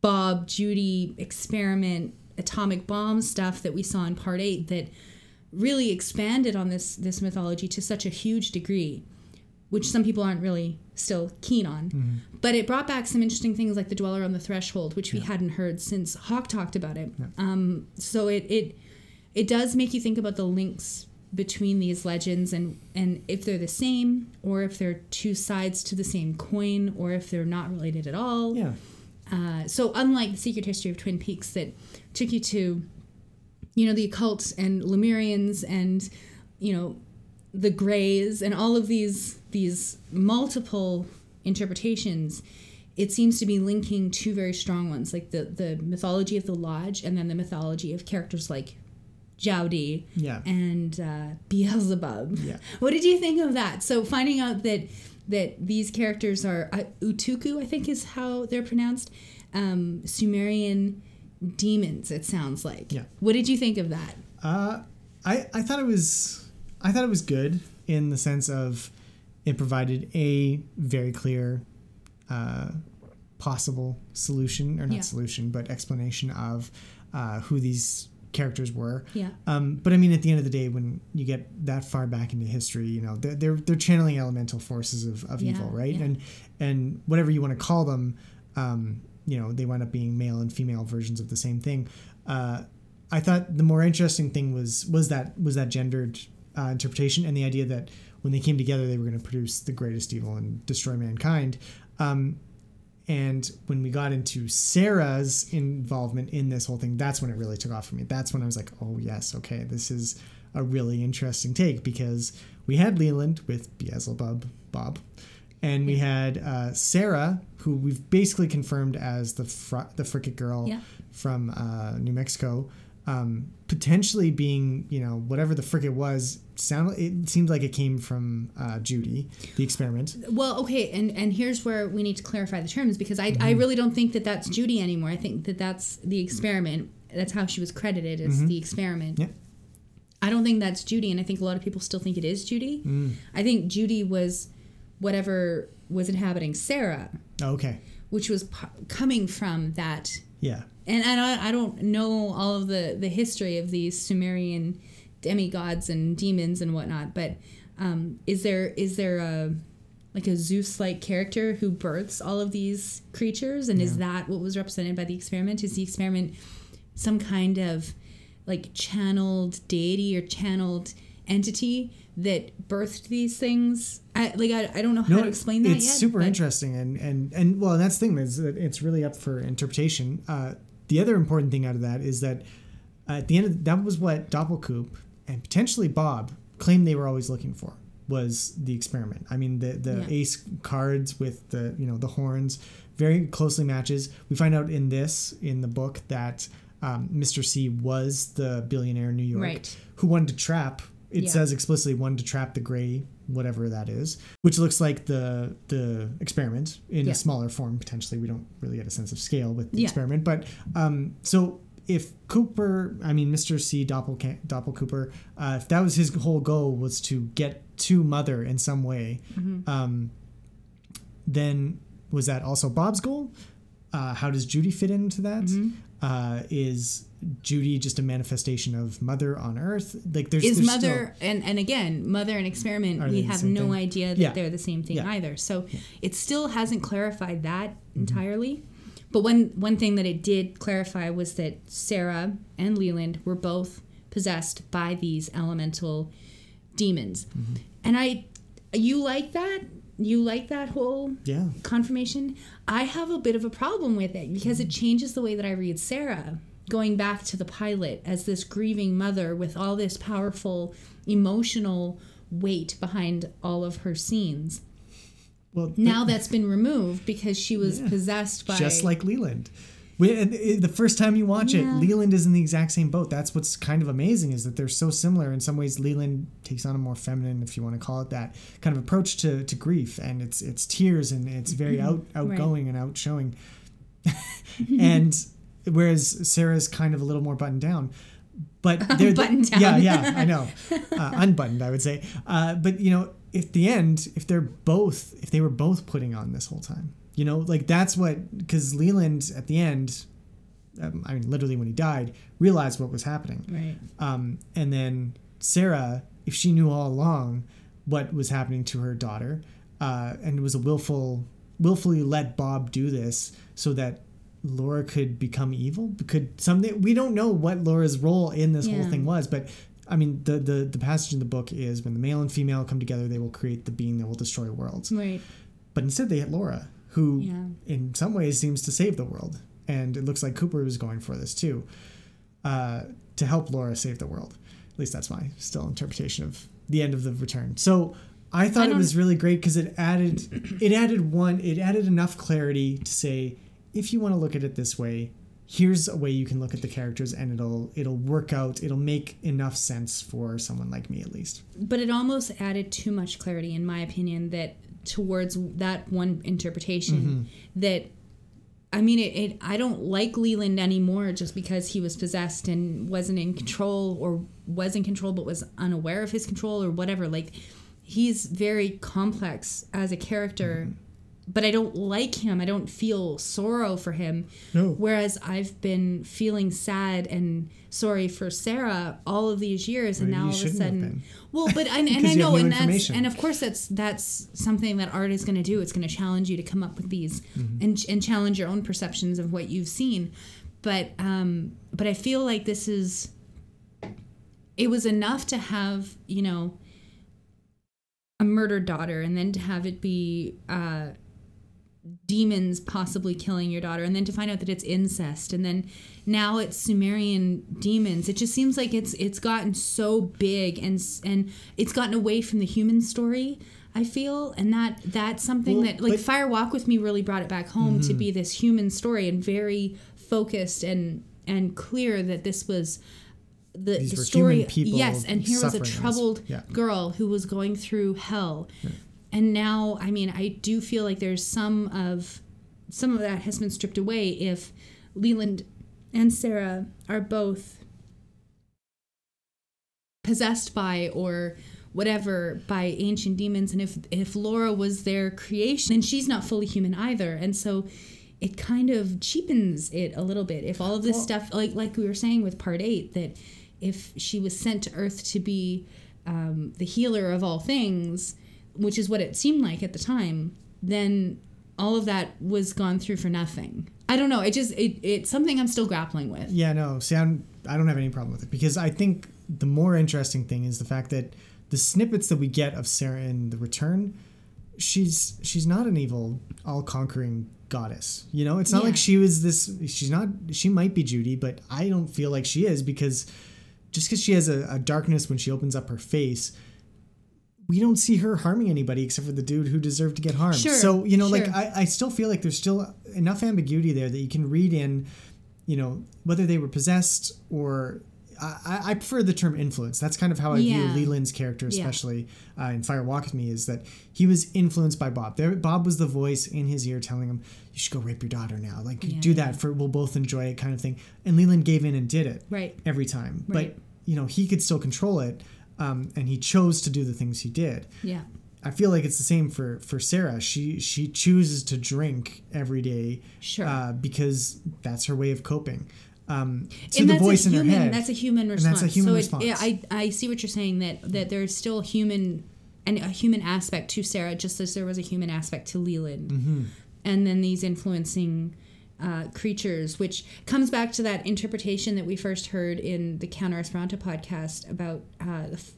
bob judy experiment atomic bomb stuff that we saw in part 8 that really expanded on this this mythology to such a huge degree which some people aren't really still keen on. Mm-hmm. but it brought back some interesting things like the dweller on the threshold which we hadn't heard since hawk talked about it. Um, so it, it it does make you think about the links between these legends and and if they're the same or if they're two sides to the same coin or if they're not related at all. Yeah. uh, so unlike the secret history of twin peaks that took you to you know the occult and lemurians and you know the grays and all of these these multiple interpretations it seems to be linking two very strong ones like the the mythology of the lodge and then the mythology of characters like Jowdy Yeah. and uh, Beelzebub. Yeah. What did you think of that? So finding out that that these characters are uh, Utukku, I think is how they're pronounced, um, Sumerian demons. It sounds like. Yeah. What did you think of that? Uh, I I thought it was I thought it was good in the sense of it provided a very clear uh, possible solution or not Yeah. solution but explanation of uh, who these characters were. Yeah. Um, but I mean, at the end of the day, when you get that far back into history, you know, they're they're, they're channeling elemental forces of, of Yeah, evil, right? yeah. And and whatever you want to call them, um, you know, they wind up being male and female versions of the same thing. Uh, I thought the more interesting thing was was that was that gendered uh, interpretation and the idea that when they came together, they were going to produce the greatest evil and destroy mankind. Um, and when we got into Sarah's involvement in this whole thing, that's when it really took off for me. That's when I was like, oh, yes, okay, this is a really interesting take because we had Leland with Beelzebub Bob, and we had uh, Sarah, who we've basically confirmed as the fr- the frickin' girl Yeah. from uh, New Mexico, um, potentially being, you know, whatever the frick it was. Sound it seemed like it came from uh, Judy, the experiment. Well, okay, and and here's where we need to clarify the terms because I, Mm-hmm. I really don't think that that's Judy anymore. I think that that's the experiment. That's how she was credited as the experiment. Mm-hmm. Yeah. I don't think that's Judy, and I think a lot of people still think it is Judy. Mm. I think Judy was whatever was inhabiting Sarah, Okay. which was p- coming from that. Yeah. And and I don't, I don't know all of the, the history of these Sumerian demigods and demons and whatnot, but um, is there is there a like a Zeus like character who births all of these creatures, and is that what was represented by the experiment? Is the experiment some kind of like channeled deity or channeled entity that birthed these things? I, like I, I don't know how to explain that it's yet. super but- interesting and and and well that's the thing is that it's really up for interpretation uh, the other important thing out of that is that at the end of that was what doppelkoop and potentially bob claimed they were always looking for was the experiment i mean the the Yeah. ace cards with the you know the horns very closely matches we find out in this in the book that um, mr c was the billionaire in new york Right. who wanted to trap it Yeah. says explicitly one to trap the gray whatever that is which looks like the the experiment in Yeah. a smaller form potentially we don't really get a sense of scale with the Yeah. experiment but um so if Cooper, I mean Mr. C Doppel Doppel Cooper, uh, if that was his whole goal was to get to Mother in some way, Mm-hmm. um, then was that also Bob's goal? Uh, how does Judy fit into that? Mm-hmm. Uh, is Judy just a manifestation of Mother on Earth? Like there's is there's mother and and again mother and experiment we have no thing? idea that Yeah. they're the same thing Yeah. either so it still hasn't clarified that entirely But one one thing that it did clarify was that Sarah and Leland were both possessed by these elemental demons, and I, you like that? You like that whole Yeah. confirmation? I have a bit of a problem with it because it changes the way that I read Sarah. Going back to the pilot as this grieving mother with all this powerful emotional weight behind all of her scenes. Well, Now that's been removed because she was possessed by just like Leland. We, and it- the first time you watch Yeah. it, Leland is in the exact same boat. That's what's kind of amazing is that they're so similar. In some ways, Leland takes on a more feminine, if you want to call it that, kind of approach to, to grief, and it's it's tears and it's very out outgoing and outshowing. and whereas Sarah's kind of a little more buttoned down. But they're Buttoned Yeah, yeah, I know, uh, unbuttoned, I would say. Uh, but you know, at the end, if they're both, if they were both putting on this whole time, you know, like that's what because Leland at the end, um, I mean, literally when he died, realized what was happening. right. Um, and then Sarah, if she knew all along what was happening to her daughter, uh, and it was a willful, willfully let Bob do this so that Laura could become evil. Could something we don't know what Laura's role in this whole thing was, but I mean the, the the passage in the book is when the male and female come together, they will create the being that will destroy worlds. Right. But instead, they hit Laura, who Yeah. in some ways seems to save the world. And it looks like Cooper was going for this too, uh, to help Laura save the world. At least that's my still interpretation of the end of the return. So I thought it was really great because it added it added one it added enough clarity to say if you want to look at it this way, here's a way you can look at the characters and it'll it'll work out. It'll make enough sense for someone like me at least. But it almost added too much clarity, in my opinion, that towards that one interpretation mm-hmm. that I mean, it, it. I don't like Leland anymore just because he was possessed and wasn't in control, or was in control but was unaware of his control, or whatever. Like, he's very complex as a character, mm-hmm. But I don't like him. I don't feel sorrow for him. No. Whereas I've been feeling sad and sorry for Sarah all of these years, and now all of a sudden, well, but and, and I know, new and that's and of course that's that's something that art is going to do. It's going to challenge you to come up with these Mm-hmm. and and challenge your own perceptions of what you've seen. But um, but I feel like this is. It was enough to have you know. A murdered daughter, and then to have it be uh, demons possibly killing your daughter and then to find out that it's incest and then now it's sumerian demons. It just seems like it's it's gotten so big and and it's gotten away from the human story i feel. And that that's something Well, that like but- Mm-hmm. fire walk with me really brought it back home to be this human story and very focused and and clear that this was the, the story human people yes and here was a troubled Yeah. girl who was going through hell and now i mean i do feel like there's some of some of that has been stripped away if leland and sarah are both possessed by or whatever by ancient demons. And if if laura was their creation then she's not fully human either. And so it kind of cheapens it a little bit. If all of this Well- stuff like like we were saying with part eight that if she was sent to earth to be um, the healer of all things which is what it seemed like at the time then all of that was gone through for nothing i don't know it just it, it's something i'm still grappling with Yeah, no. See, I'm, I don't have any problem with it because I think the more interesting thing is the fact that the snippets that we get of Sarah in the Return, she's she's not an evil, all-conquering goddess. You know, it's not Yeah. like she was this. She's not. She might be Judy, but I don't feel like she is because just because she has a, a darkness when she opens up her face. We don't see her harming anybody except for the dude who deserved to get harmed. Sure, so, you know, like. I, I still feel like there's still enough ambiguity there that you can read in you know whether they were possessed or I, I- prefer the term influence. That's kind of how I Yeah. view Leland's character, Yeah. especially uh, in Fire Walk with Me, is that he was influenced by Bob. There, Bob was the voice in his ear telling him, "You should go rape your daughter now. Like Yeah, do yeah. that for we'll both enjoy it," kind of thing. And Leland gave in and did it right every time. Right. But you know he could still control it, um, and he chose to do the things he did. yeah I feel like it's the same for for Sarah. She she chooses to drink every day, Sure. uh, because that's her way of coping. Um, to and the voice a in human, her head. That's a human And response. that's a human so response. It, I, I see what you're saying that that there's still human and a human aspect to Sarah, just as there was a human aspect to Leland. Mm-hmm. And then these influencing uh, creatures, which comes back to that interpretation that we first heard in the Counter Esperanto podcast about uh, the, f-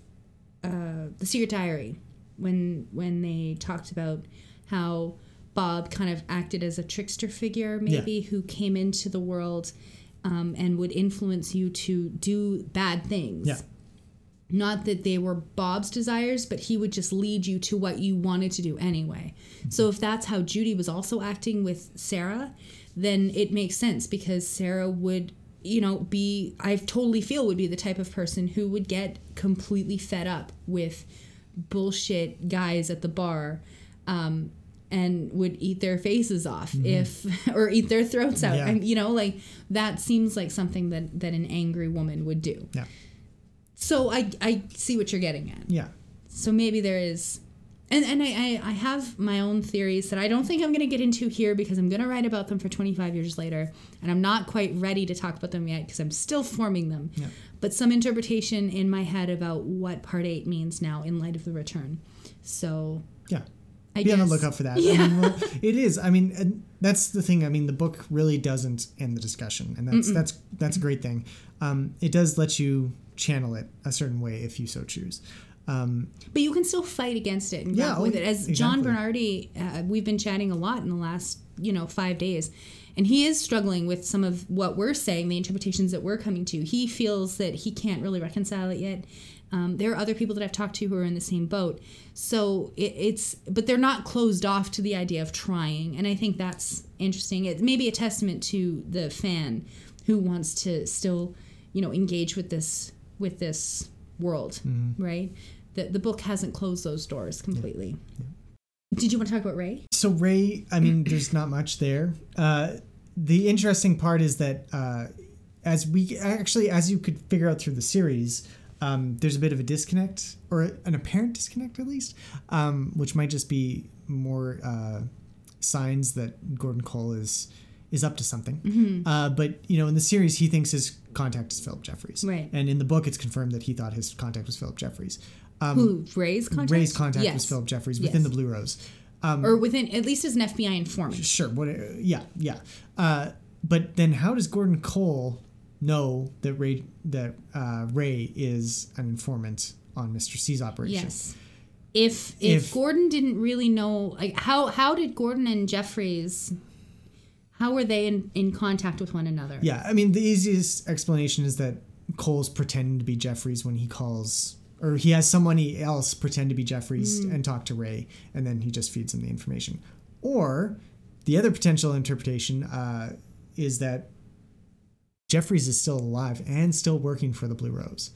uh, the Secret Diary, when when they talked about how Bob kind of acted as a trickster figure, maybe who came into the world um, and would influence you to do bad things. Yeah. Not that they were Bob's desires, but he would just lead you to what you wanted to do anyway. So if that's how Judy was also acting with Sarah, then it makes sense because Sarah would, you know, be, I totally feel would be the type of person who would get completely fed up with bullshit guys at the bar. Um, and would eat their faces off if or eat their throats out Yeah. and you know like that seems like something that that an angry woman would do Yeah. so I I see what you're getting at. Yeah. So maybe there is, and and I I, have my own theories that I don't think I'm going to get into here because I'm going to write about them for 25 years later, and I'm not quite ready to talk about them yet because I'm still forming them. Yeah. But some interpretation in my head about what Part Eight means now in light of the return. So Yeah. I be guess on the lookout for that. Yeah. I mean, well, it is. I mean, that's the thing. I mean, the book really doesn't end the discussion, and that's that's that's a great thing. Um, it does let you channel it a certain way if you so choose. Um, But you can still fight against it and Yeah, grapple oh, with it. As John. Bernardi, uh, we've been chatting a lot in the last, you know, five days, and he is struggling with some of what we're saying, the interpretations that we're coming to. He feels that he can't really reconcile it yet. Um, there are other people that I've talked to who are in the same boat. So it, it's, but they're not closed off to the idea of trying, and I think that's interesting. It may be a testament to the fan who wants to still, you know, engage with this with this world, right? The the book hasn't closed those doors completely. Did you want to talk about Ray? so Ray, I mean, there's not much there. Uh, the interesting part is that uh, as we actually, as you could figure out through the series, um, there's a bit of a disconnect or an apparent disconnect at least, um, which might just be more uh, signs that Gordon Cole is is up to something. Mm-hmm. Uh, but you know, in the series, he thinks his contact is Philip Jeffries, Right. And in the book, it's confirmed that he thought his contact was Philip Jeffries. Um, Who Ray's contact? Ray's contact yes. was Philip Jeffries within Yes. the Blue Rose. or within at least as an FBI informant. Sure. What? Yeah. Yeah. Uh, but then, how does Gordon Cole know that Ray that uh, Ray is an informant on Mr. C's operation? Yes. If, if If- Gordon didn't really know, like how how did Gordon and Jeffries, how were they in, in contact with one another? Yeah. I mean, the easiest explanation is that Cole's pretending to be Jeffries when he calls, or he has somebody else pretend to be Jeffries and talk to Ray, and then he just feeds him the information. Or the other potential interpretation uh, is that Jeffries is still alive and still working for the Blue Rose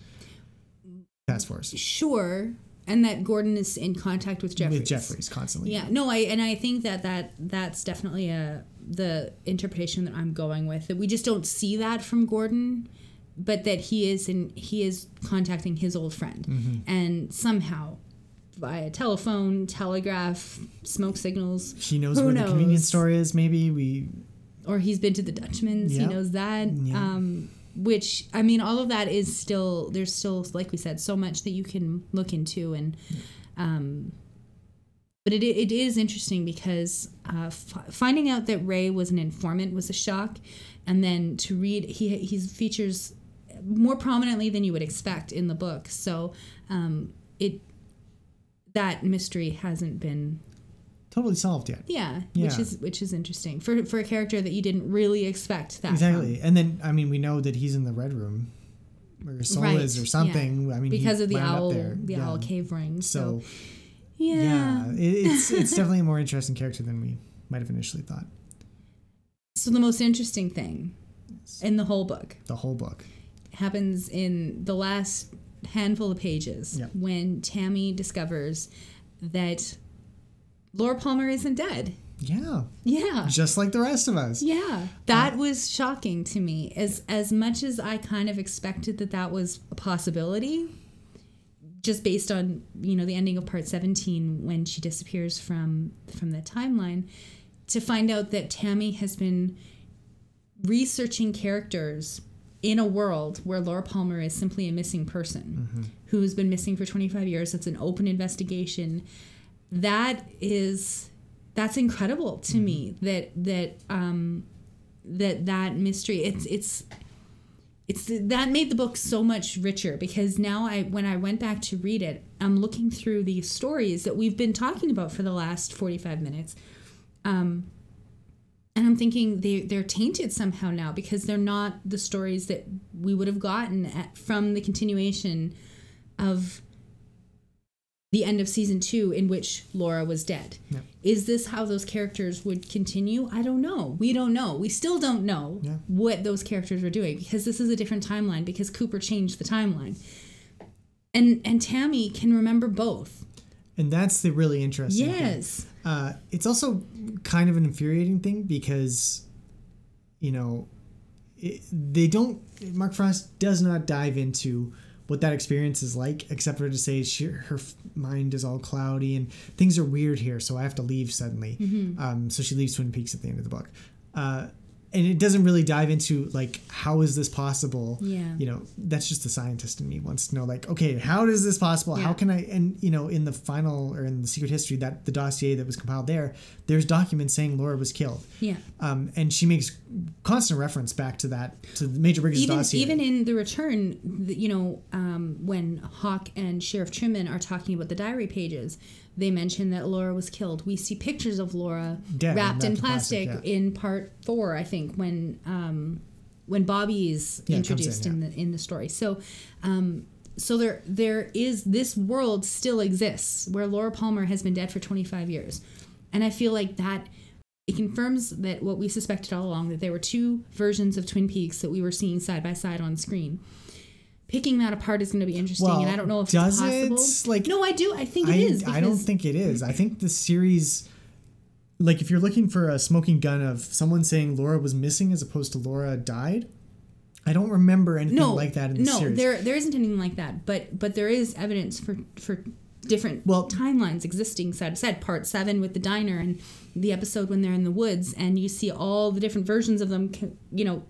Task Force Sure, and that Gordon is in contact with Jeffries. with Jeffries constantly. Yeah, no, I and I think that that that's definitely a the interpretation that I'm going with. That we just don't see that from Gordon, but that he is in he is contacting his old friend, Mm-hmm. and somehow via telephone, telegraph, smoke signals, She knows where the convenience store is. Maybe we. or he's been to the Dutchman's. He knows that. Um, which I mean, all of that is still there's still like we said so much that you can look into and. Um, but it, it is interesting because uh, f- finding out that Ray was an informant was a shock, and then to read he he features more prominently than you would expect in the book. So um, it that mystery hasn't been Totally solved yet. yeah, which is which is interesting for for a character that you didn't really expect that Exactly. And then, I mean, we know that he's in the Red Room, or Soul Right, is, or something. I mean, because of the owl there. the Yeah. owl cave ring. So, So, yeah. yeah, it, it's it's definitely a more interesting character than we might have initially thought. So the most interesting thing in the whole book The whole book. happens in the last handful of pages Yep. when Tammy discovers that Laura Palmer isn't dead. Yeah, Yeah. just like the rest of us. Yeah, that uh, was shocking to me. As as much as I kind of expected that that was a possibility, just based on you know the ending of part seventeen when she disappears from from the timeline, to find out that Tammy has been researching characters in a world where Laura Palmer is simply a missing person who has been missing for 25 years. It's an open investigation. That is that's incredible to me that that um that that mystery it's it's it's that made the book so much richer because now I when I went back to read it, I'm looking through these stories that we've been talking about for the last 45 minutes. Um and I'm thinking they they're tainted somehow now because they're not the stories that we would have gotten at, from the continuation of the end of season two in which Laura was dead. Yeah. Is this how those characters would continue? I don't know. We don't know. We still don't know Yeah. what those characters were doing because this is a different timeline because Cooper changed the timeline. And and Tammy can remember both. And that's the really interesting. thing. Yes. Uh, it's also kind of an infuriating thing because, you know, it, they don't. Mark Frost does not dive into what that experience is like, except for to say she, her mind is all cloudy and things are weird here, so I have to leave suddenly. Mm-hmm. Um, so she leaves Twin Peaks at the end of the book. Uh, and it doesn't really dive into like how is this possible? Yeah. you know that's just the scientist in me wants to know like okay how is this possible? How can i and you know in the final or in the secret history that the dossier that was compiled there there's documents saying laura was killed. Yeah. um, and she makes constant reference back to that to the major briggs even dossier. even in the return, you know, um, when Hawk and Sheriff Truman are talking about the diary pages, they mention that Laura was killed. We see pictures of Laura Dead, wrapped in plastic, plastic, yeah. in part four, I think, when um, when Bobby is Yeah, introduced in, in, the in the story. So. Um, so there there is this world still exists where Laura Palmer has been dead for 25 years. And I feel like that it confirms that what we suspected all along that there were two versions of Twin Peaks that we were seeing side by side on screen. Picking that apart is going to be interesting, Well, and I don't know if does it's possible. it? Like, no, I do. I think it I, is. I don't think it is i think the series like if you're looking for a smoking gun of someone saying laura was missing as opposed to laura died i don't remember anything no like that in the no, series no there there isn't anything like that. But but there is evidence for for different Well- timelines existing side by side. Part seven with the diner and the episode when they're in the woods, and you see all the different versions of them. You know,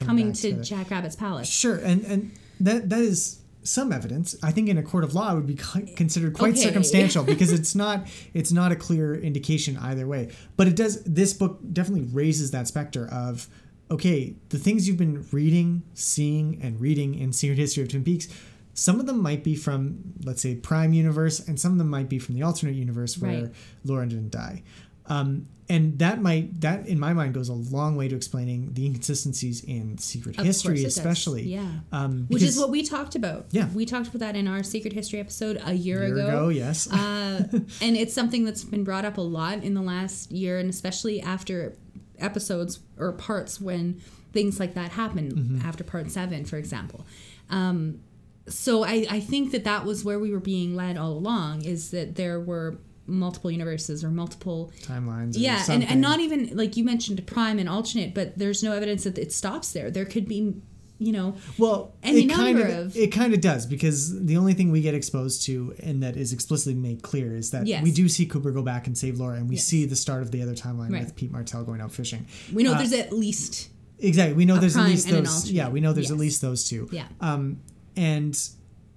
coming to together. Jackrabbit's palace. Sure, and and that that is some evidence. I think in a court of law it would be considered quite Okay. circumstantial because it's not it's not a clear indication either way. But it does. This book definitely raises that specter of okay, the things you've been reading, seeing, and reading in Secret History of Twin Peaks. Some of them might be from, let's say, Prime Universe, and some of them might be from the alternate universe where Right. Lauren didn't die. Um, and that might that in my mind goes a long way to explaining the inconsistencies in secret Of history it does. especially Yeah. um, Which is what we talked about. Yeah. We talked about that in our Secret History episode a year, year ago, yes uh, and it's something that's been brought up a lot in the last year, and especially after episodes or parts when things like that happen, Mm-hmm. after part seven, for example. Um, so I, I think that that was where we were being led all along, is that there were multiple universes or multiple timelines or yeah and, and not even like you mentioned prime and alternate but there's no evidence that it stops there. There could be you know well any it kind number of, of- it kind of does because the only thing we get exposed to and that is explicitly made clear is that Yes. we do see Cooper go back and save Laura and we Yes. see the start of the other timeline Right. with Pete Martell going out fishing. We know Uh, there's at least exactly. We know there's at least those yeah we know there's at least those two. Yeah. Um, and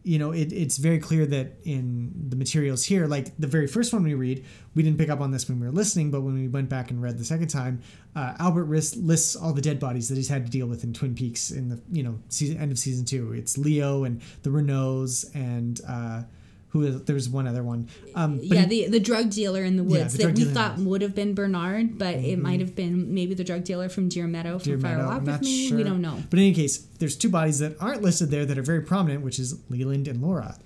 you know it, it's very clear that in the materials here like the very first one we read we didn't pick up on this when we were listening but when we went back and read the second time uh, albert lists, lists all the dead bodies that he's had to deal with in twin peaks in the you know season, end of season two. It's leo and the renaults and uh, who is, there's one other one um, yeah, he- the the drug dealer in the Yeah, woods the that we dealer in the thought would have been Bernard, but it might have been maybe the drug dealer from Deer Meadow from Deer Fire Meadow, Walk I'm with not Me. sure. We don't know. But in any case, there's two bodies that aren't listed there that are very prominent, which is Leland and Laura.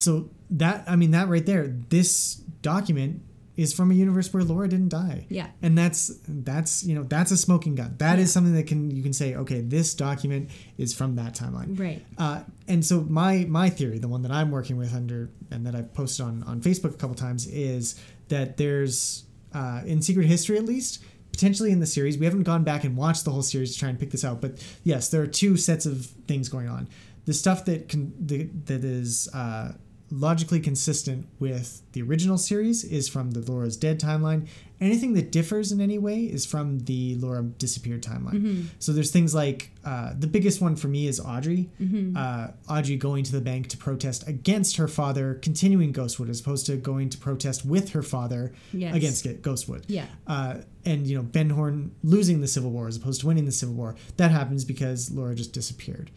So that I mean that right there, this document is from a universe where Laura didn't die. Yeah. And that's that's you know that's a smoking gun. That is something that can you can say okay this document is from that timeline. Right. Uh, and so my my theory, the one that I'm working with under and that I've posted on on Facebook a couple times, is that there's uh, in Secret History at least, potentially in the series, we haven't gone back and watched the whole series to try and pick this out, but yes, there are two sets of things going on. The stuff that can the, that is uh, logically consistent with the original series is from the Laura's dead timeline. Anything that differs in any way is from the Laura disappeared timeline. So there's things like uh, the biggest one for me is Audrey. Uh, Audrey going to the bank to protest against her father continuing Ghostwood as opposed to going to protest with her father Yes. against Ghostwood. Yeah. Uh, and you know Ben Horne losing the Civil War as opposed to winning the Civil War. That happens because Laura just disappeared.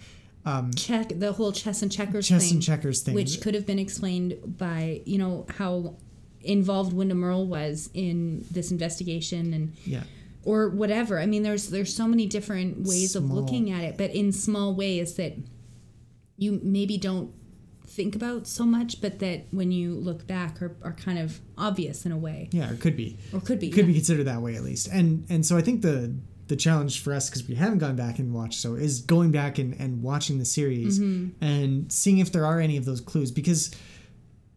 Um, check the whole chess and checkers Chess thing, and checkers thing. which could have been explained by you know how involved Windom Earle was in this investigation and yeah. or whatever. I mean, there's there's so many different ways of looking at it, but in small ways that you maybe don't think about so much, but that when you look back are, are kind of obvious in a way, Yeah, it could be. or could be. could yeah. be considered that way at least. And and so I think the the challenge for us because we haven't gone back and watched so is going back and, and watching the series Mm-hmm. and seeing if there are any of those clues because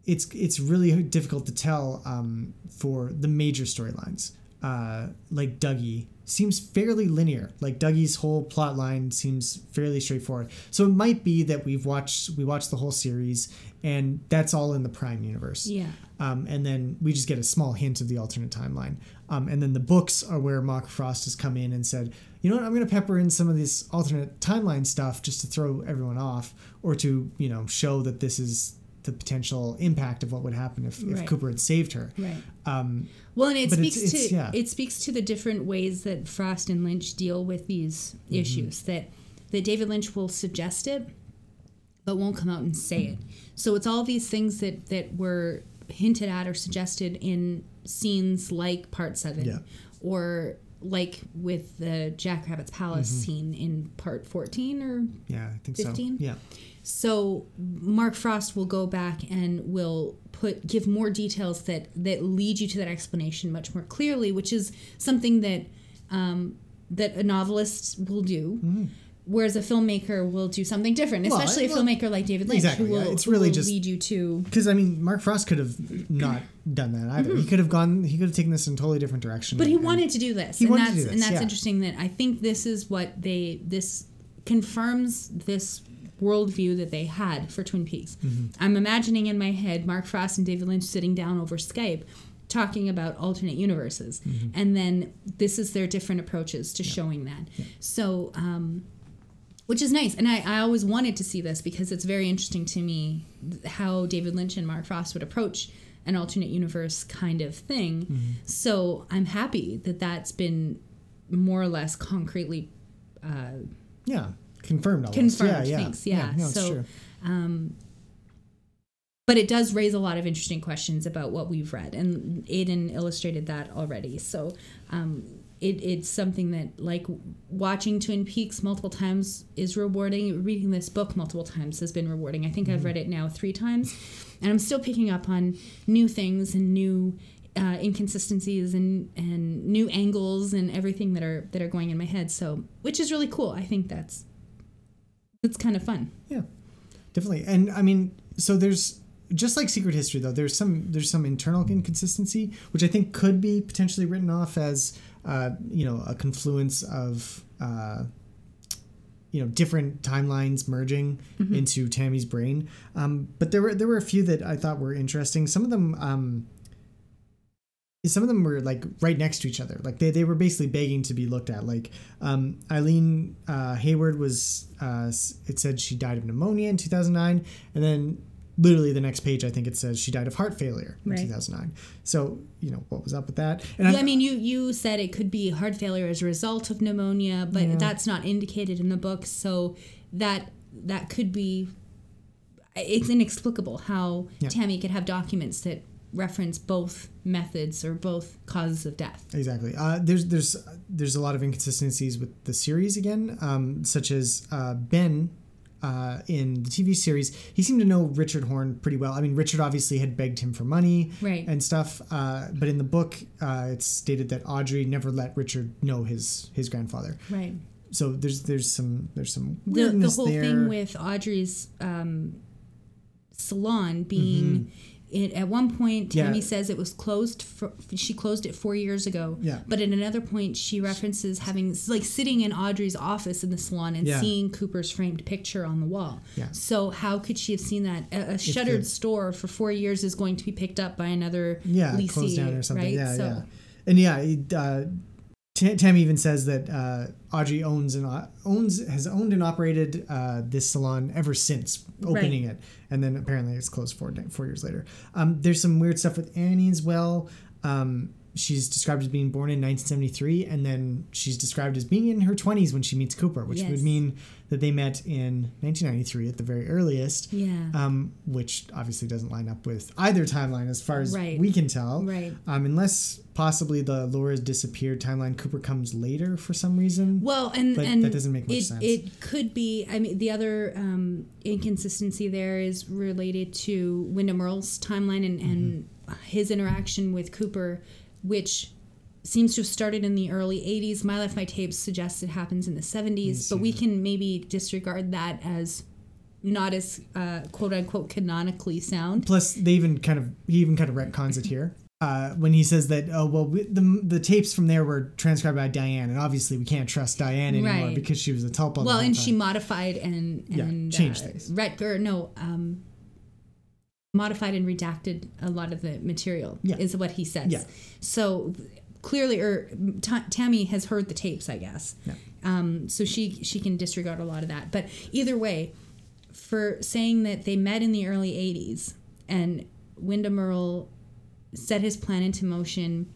it's it's really difficult to tell um, for the major storylines. Uh, like Dougie seems fairly linear. Like Dougie's whole plot line seems fairly straightforward. So it might be that we've watched we watched the whole series and that's all in the Prime universe Yeah. um, and then we just get a small hint of the alternate timeline. Um, and then the books are where Mark Frost has come in and said, you know what, I'm going to pepper in some of this alternate timeline stuff just to throw everyone off, or to you know show that this is the potential impact of what would happen if, if Right. Cooper had saved her. Right. Um, Well, and it But it's- speaks it's- to yeah. it speaks to the different ways that Frost and Lynch deal with these Mm-hmm. issues. That that David Lynch will suggest it, but won't come out and say it. So it's all these things that that were hinted at or suggested in scenes like Part Seven, Yeah. or like with the Jackrabbit's Palace Mm-hmm. scene in Part Fourteen or yeah, I think 15? so. Yeah. So Mark Frost will go back and will put give more details that that lead you to that explanation much more clearly, which is something that um, that a novelist will do. Whereas a filmmaker will do something different, Mm-hmm. Well, especially a filmmaker like David Lynch, exactly, who yeah. will, It's who really will just- lead you to Because I mean, Mark Frost could have not done that either. He could have gone. He could have taken this in a totally different direction. Mm-hmm. But he and- wanted to do this, He and wanted to that's do and that's yeah. interesting. That I think this is what they this confirms this worldview that they had for Twin Peaks. Mm-hmm. I'm imagining in my head Mark Frost and David Lynch sitting down over Skype talking about alternate universes Mm-hmm. and then this is their different approaches to showing that so um, which is nice and I, I always wanted to see this because it's very interesting to me how david lynch and mark frost would approach an alternate universe kind of thing Mm-hmm. so i'm happy that that's been more or less concretely yeah confirmed. Almost. confirmed Yeah, yeah. thanks yeah, no, so true. but it does raise a lot of interesting questions about what we've read and aiden illustrated that already so um, it, it's something that like watching twin peaks multiple times is rewarding reading this book multiple times has been rewarding i think i've read it now three times and i'm still picking up on new things and new uh, inconsistencies and, and new angles and everything that are that are going in my head so which is really cool i think that's that's kind of fun Yeah, definitely. And I mean, so there's just like Secret History though. There's some there's some internal inconsistency, which I think could be potentially written off as uh, you know a confluence of uh, you know different timelines merging into Tammy's brain. Um, but there were there were a few that I thought were interesting. Some of them. Um, some of them were like right next to each other like they, they were basically begging to be looked at like um, eileen uh, hayward was uh, it said she died of pneumonia in 2009 and then literally the next page i think it says she died of heart failure in Right. 2009 so you know what was up with that and Yeah, I mean, you you said it could be heart failure as a result of pneumonia, but that's not indicated in the book. So that that could be. It's inexplicable how Yeah. Tammy could have documents that reference both methods or both causes of death. Exactly. Uh, there's there's there's a lot of inconsistencies with the series again, um, such as uh, Ben. Uh, in the TV series, he seemed to know Richard Horne pretty well. I mean, Richard obviously had begged him for money Right. and stuff. Uh, but in the book, uh, it's stated that Audrey never let Richard know his his grandfather. Right. So there's there's some there's some The, the whole there. thing with Audrey's um, salon being it, at one point, Yeah. Tammy says it was closed. For, she closed it four years ago. Yeah. But at another point, she references having like sitting in Audrey's office in the salon and Yeah. seeing Cooper's framed picture on the wall. Yeah. So how could she have seen that? A, a shuttered store for four years is going to be picked up by another yeah, lessee, closed down or something. right? Yeah, so, yeah. And yeah, it, uh, T- Tammy even says that uh, Audrey owns and o- owns has owned and operated uh, this salon ever since opening it, and then apparently it's closed four four years later. Um, there's some weird stuff with Annie as well. Um, she's described as being born in 1973, and then she's described as being in her 20s when she meets Cooper, which Yes. would mean that they met in 1993 at the very earliest. Yeah. Um, which obviously doesn't line up with either timeline as far as Right. we can tell. Right. Um, unless possibly the Laura's disappeared timeline, Cooper comes later for some reason. Well, and But and that doesn't make much it, sense. It could be. I mean, the other um, inconsistency there is related to Windom Earle's timeline and, and Mm-hmm. his interaction with Cooper, which seems to have started in the early 80s. My Life, My Tapes suggests it happens in the 70s, but we can maybe disregard that as not as uh, quote unquote canonically sound. Plus, they even kind of he even kind of retcons it here. Uh, when he says that, oh well, we, the the tapes from there were transcribed by Diane, and obviously we can't trust Diane anymore Right. because she was a tulpa. Well, and time. she modified and Yeah, changed uh, things. Retger, no, um, modified and redacted a lot of the material. Yeah. is what he says. Yeah. So clearly, or Ta Tammy has heard the tapes, I guess. Yeah. Um, so she she can disregard a lot of that. But either way, for saying that they met in the early '80s and Windom set his plan into motion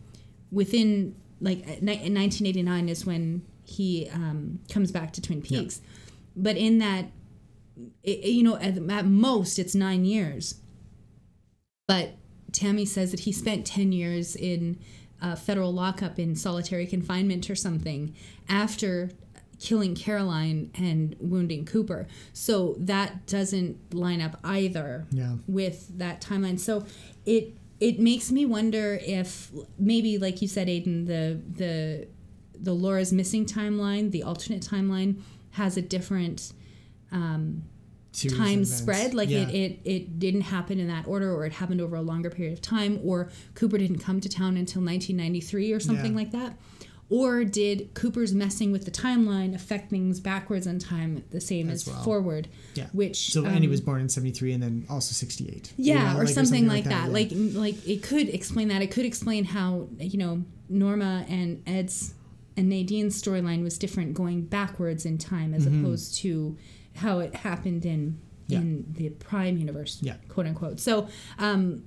within like ni- in 1989 is when he um, comes back to Twin Peaks. But in that, it, you know, at, at most it's nine years. But Tammy says that he spent 10 years in uh, federal lockup in solitary confinement or something after killing Caroline and wounding Cooper. So that doesn't line up either Yeah. with that timeline. So it it makes me wonder if maybe like you said Aiden the the the Laura's missing timeline, the alternate timeline has a different um, time events. spread like Yeah. it, it it didn't happen in that order or it happened over a longer period of time or cooper didn't come to town until 1993 or something Yeah. like that or did cooper's messing with the timeline affect things backwards in time the same as, well. forward Yeah. which So um, was born in '73 and then also '68. yeah, or, something like that. yeah. Like like it could explain that. It could explain how you know Norma and Ed's and Nadine's storyline was different going backwards in time as opposed to how it happened in. Yeah. in the Prime universe, Yeah. quote unquote. So um,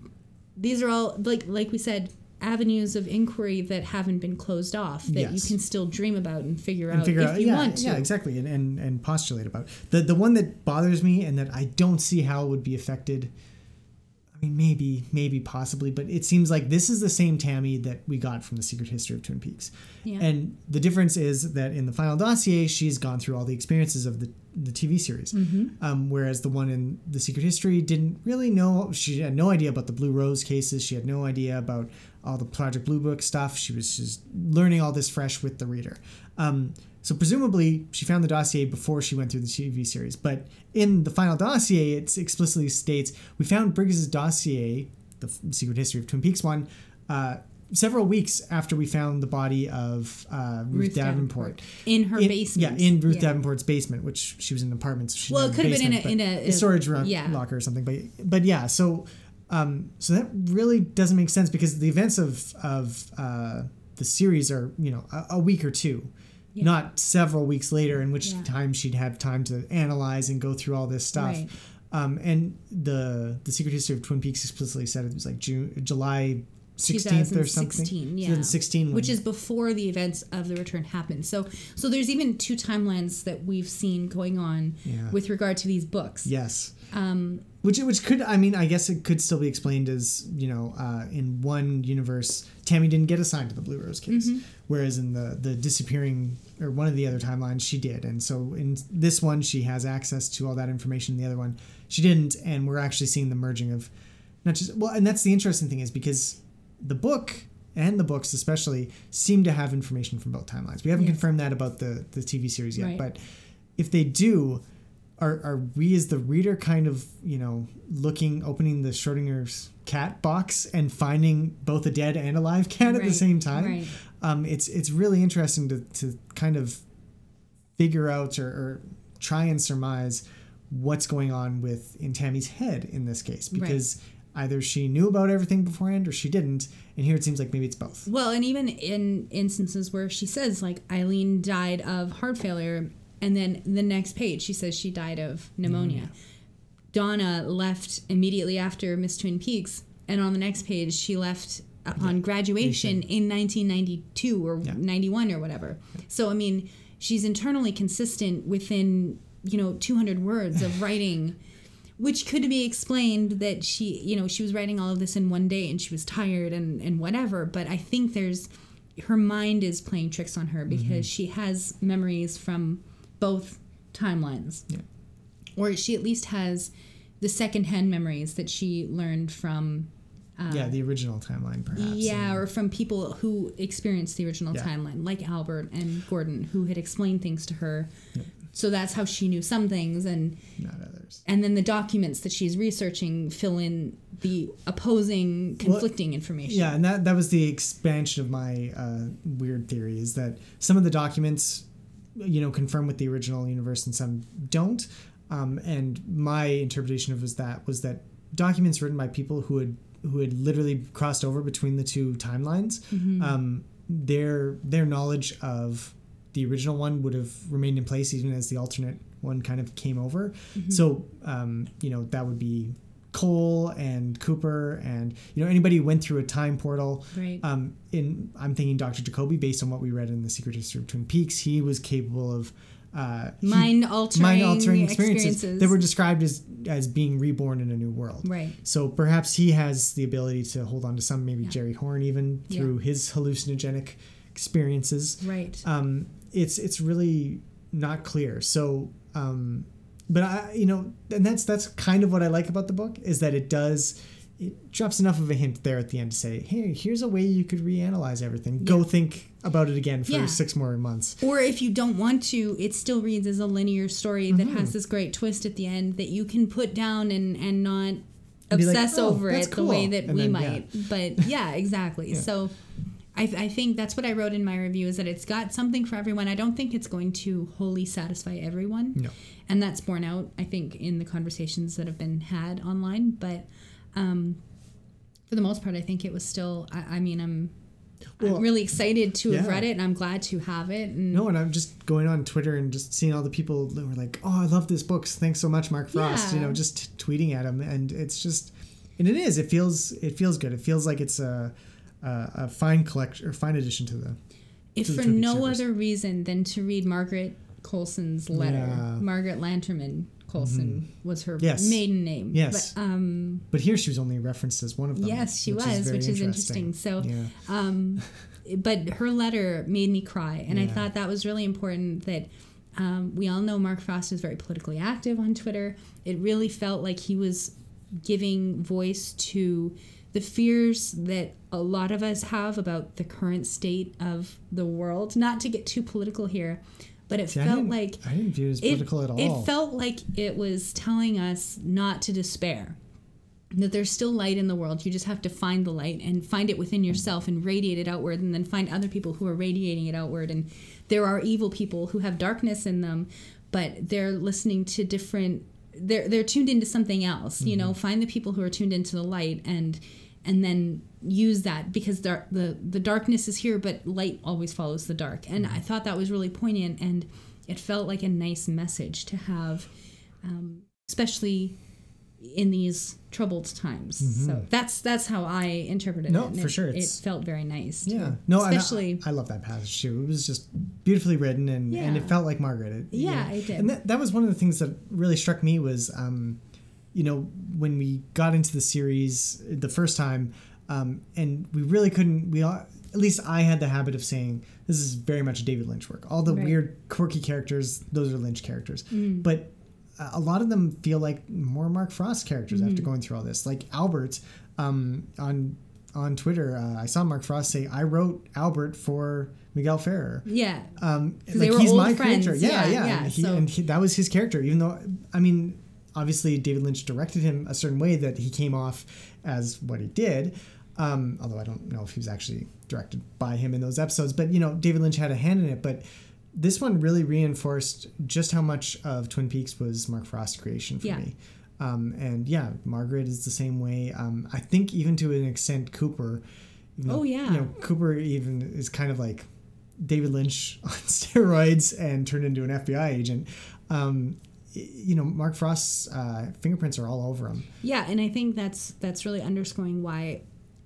these are all like like we said avenues of inquiry that haven't been closed off that you can still dream about and figure and out figure if out you yeah, want to. yeah exactly and, and and postulate about the the one that bothers me and that i don't see how it would be affected maybe maybe possibly but it seems like this is the same tammy that we got from the secret history of twin peaks. Yeah. and the difference is that in the final dossier she's gone through all the experiences of the the tv series. Mm-hmm. um, whereas the one in the secret history didn't really know she had no idea about the blue rose cases. She had no idea about all the project blue book stuff. She was just learning all this fresh with the reader. Um, so presumably she found the dossier before she went through the TV series. But in the final dossier, it explicitly states we found Briggs's dossier, the Secret History of Twin Peaks one, uh, several weeks after we found the body of uh, Ruth, Ruth Davenport. Davenport. in her In- basement. Yeah, in Ruth Yeah. Davenport's basement, which she was in an apartment. So she Well, it could have been in a- in but a- storage room, yeah. locker or something. But but yeah, so um, so that really doesn't make sense because the events of of uh, the series are you know a, a week or two. Not several weeks later, in which Yeah. time she'd have time to analyze and go through all this stuff. Right. Um, and the the Secret History of Twin Peaks explicitly said it was like June, July sixteenth or something. 2016, yeah. 2016, which is before the events of the return happened. So, so there's even two timelines that we've seen going on Yeah. with regard to these books. Yes. Um, Which which could I mean I guess it could still be explained as you know uh, in one universe Tammy didn't get assigned to the Blue Rose case, Mm-hmm. whereas in the the disappearing or one of the other timelines she did, and so in this one she has access to all that information. In The other one she didn't, and we're actually seeing the merging of not just well, and that's the interesting thing is because the book and the books especially seem to have information from both timelines. We haven't Yes. confirmed that about the the TV series yet, Right. but if they do are, are we as the reader kind of you know looking opening the schrodinger's cat box and finding both a dead and a live cat at the same time? right. um, it's it's really interesting to, to kind of figure out or, or try and surmise what's going on with in Tammy's head in this case because either she knew about everything beforehand or she didn't and here it seems like maybe it's both. Well, and even in instances where she says like Eileen died of heart failure, and then the next page she says she died of pneumonia. Donna left immediately after Miss Twin Peaks, and on the next page she left upon graduation in 1992 or 91 or whatever. So I mean, she's internally consistent within you know 200 words of writing. which could be explained that she you know she was writing all of this in one day and she was tired and and whatever but i think there's her mind is playing tricks on her because mm-hmm. she has memories from both timelines. Yeah. or she at least has the secondhand memories that she learned from yeah the original timeline perhaps Uh, yeah and- or from people who experienced the original Yeah. timeline like albert and gordon who had explained things to her. So that's how she knew some things and not others. and then the documents that she's researching fill in the opposing conflicting information. Yeah, and that that was the expansion of my uh, weird theory is that some of the documents, you know, confirm with the original universe and some don't. Um, and my interpretation of was that was that documents written by people who had who had literally crossed over between the two timelines, um, their their knowledge of the original one would have remained in place even as the alternate one kind of came over. So um, you know that would be Cole and Cooper and you know anybody who went through a time portal. Right. Um, in I'm thinking Dr. Jacoby, based on what we read in the Secret History of Twin Peaks, he was capable of uh, Mind-altering mind-altering experiences, experiences. that were described as as being reborn in a new world. Right. So perhaps he has the ability to hold on to some, maybe Jerry Horne even Yeah. through his hallucinogenic experiences right um, it's it's really not clear. So, um, but I, you know, and that's that's kind of what I like about the book is that it does it drops enough of a hint there at the end to say, hey, here's a way you could reanalyze everything. Go think about it again for Yeah. six more months. or if you don't want to it still reads as a linear story that mm-hmm. has this great twist at the end that you can put down and and not be like, obsess "Oh, over it the way that And we then, might. But yeah exactly. So I, I think that's what I wrote in my review is that it's got something for everyone. I don't think it's going to wholly satisfy everyone. No. And that's borne out, I think, in the conversations that have been had online. But um, for the most part, I think it was still, I, I mean, I'm, Well, I'm really excited to have read it and I'm glad to have it. And No, and I'm just going on Twitter and just seeing all the people that were like, "Oh, I love this book. Thanks so much, Mark Frost." You know, just tweeting at him, and it's just, and it is. It feels. It feels good. It feels like it's a, a, a fine collection or fine addition to the. if to for no other reason than to read Margaret Coulson's letter, Yeah. Mm-hmm. Margaret Lanterman Coulson was her Yes. maiden name. Yes. But, um, But here she was only referenced as one of them. Yes, she which was, very which is interesting. So, Yeah. um, but her letter made me cry, and I thought that was really important. That um, we all know Mark Frost is very politically active on Twitter. It really felt like he was giving voice to the fears that a lot of us have about the current state of the world. Not to get too political here, but it See, I felt didn't- like I didn't view it as it- political at all. It felt like it was telling us not to despair. That there's still light in the world. You just have to find the light and find it within yourself and radiate it outward, and then find other people who are radiating it outward. And there are evil people who have darkness in them, but they're listening to different. They're they're tuned into something else. You know, mm-hmm. find the people who are tuned into the light and and then use that because the, the the darkness is here but light always follows the dark and i thought that was really poignant and it felt like a nice message to have um, especially in these troubled times so that's that's how i interpreted Mm-hmm. No, it and for it, sure, it felt very nice yeah. too. No, and I- especially I, love that passage too. It was just beautifully written, and, and it felt like Margaret. It, you Yeah, know. it did. And that, that was one of the things that really struck me was, um, you know, when we got into the series the first time, um, and we really couldn't. We all, at least I had the habit of saying this is very much David Lynch work. All the Right. Mm. weird, quirky characters, those are Lynch characters. But a lot of them feel like more Mark Frost characters after Mm-hmm. going through all this. Like Albert um, on on Twitter, uh, I saw Mark Frost say, "I wrote Albert for Miguel Ferrer." Yeah. Um, they were old friends. character. Yeah, Yeah, yeah. yeah, And, he, so- and he, that was his character. Even though, I mean, obviously David Lynch directed him a certain way that he came off as what he did. Um, although I don't know if he was actually directed by him in those episodes, but you know, David Lynch had a hand in it. But this one really reinforced just how much of Twin Peaks was Mark Frost's creation for Yeah. me. Um, and yeah, Margaret is the same way. Um, I think even to an extent, Cooper. even Oh, yeah. You know, Cooper even is kind of like David Lynch on steroids and turned into an FBI agent. Um, you know, Mark Frost's uh, fingerprints are all over him. Yeah, and I think that's that's really underscoring why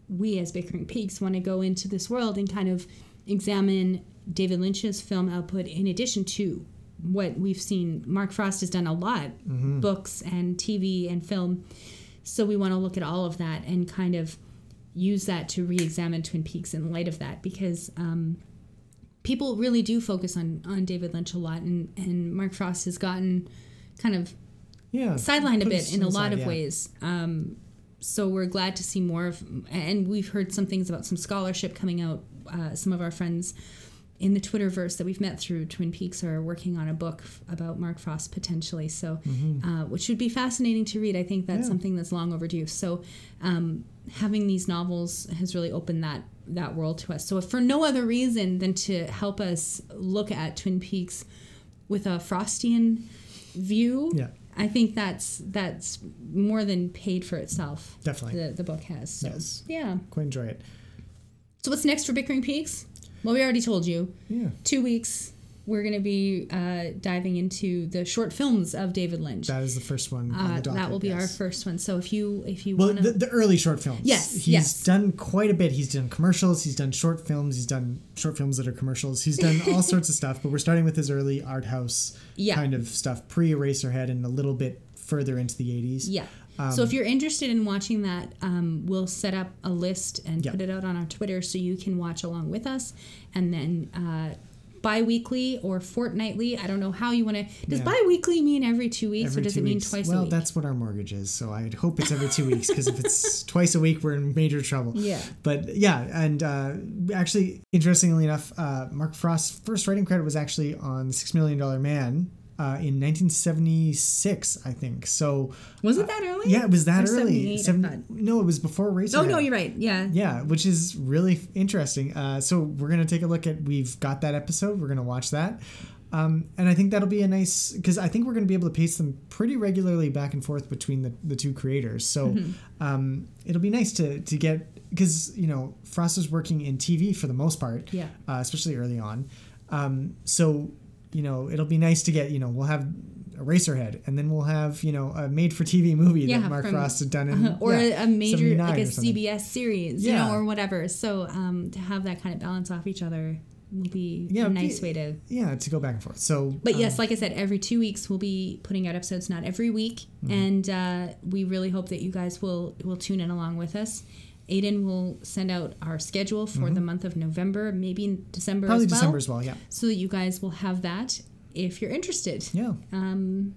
we as Bickering Peaks want to go into this world and kind of examine David Lynch's film output in addition to what we've seen. Mark Frost has done a lot, books and TV and film. So we want to look at all of that and kind of use that to re-examine Twin Peaks in light of that because um, people really do focus on on David Lynch a lot, and and Mark Frost has gotten kind of Yeah. sidelined a bit in a lot of yeah. ways. Um, so we're glad to see more of, and we've heard some things about some scholarship coming out. Uh, some of our friends in the Twitterverse that we've met through Twin Peaks are working on a book f- about Mark Frost potentially. So, uh, which would be fascinating to read. I think that's Mm-hmm. Yeah. something that's long overdue. So, um, having these novels has really opened that that world to us. So, for no other reason than to help us look at Twin Peaks with a Frostian view, Yeah. I think that's that's more than paid for itself. Definitely. the the book has. So, Yes. Yeah. Quite enjoy it. So what's next for Bickering Peaks? Well, we already told you. Yeah. Two weeks. We're going to be uh, diving into the short films of David Lynch. That is the first one. on Uh, the docket, that will be our first one. So if you if you Well, want the, the early short films. Yes, He's yes. done quite a bit. He's done commercials. He's done short films. He's done short films that are commercials. He's done all sorts of stuff. But we're starting with his early art house Yeah. kind of stuff, pre Eraserhead, and a little bit further into the 80s. yeah. Um, so if you're interested in watching that, um, we'll set up a list and put it out on our Twitter so you can watch along with us. And then uh, bi-weekly or fortnightly, I don't know how you want to. Does Yeah. bi-weekly mean every two weeks Every or does it mean weeks. twice well, a week? that's what our mortgage is. So I'd hope it's every two weeks because if it's twice a week, we're in major trouble. Yeah. But yeah, and uh, actually, interestingly enough, uh, Mark Frost's first writing credit was actually on Six Million Dollar Man. Uh, in 1976, I think. So Was it that early? yeah, it was that Or early. 78, I no, it was before Eraserhead. Oh no, you're right. Yeah. Yeah, which is really interesting. Uh, so we're gonna take a look at. We've got that episode. We're gonna watch that, um, and I think that'll be a nice because I think we're gonna be able to pace them pretty regularly back and forth between the, the two creators. So Mm-hmm. um, it'll be nice to to get because you know Frost was working in TV for the most part, Yeah. uh, especially early on. Um, so you know it'll be nice to get you know we'll have. Eraserhead, and then we'll have you know a made-for-TV movie Yeah, that Mark from- Frost had done in Uh-huh. or yeah, a, major 79 like a. CBS series, you know, or whatever. So um, to have that kind of balance off each other will be Yeah, a nice be- way to. yeah to go back and forth. So, But um, yes, like I said, every two weeks we'll be putting out episodes, not every week, Mm-hmm. and uh, we really hope that you guys will will tune in along with us. Aiden will send out our schedule for the month of November, maybe in December Mm-hmm. probably as well, December as well. Yeah, so that you guys will have that if you're interested. yeah. Um,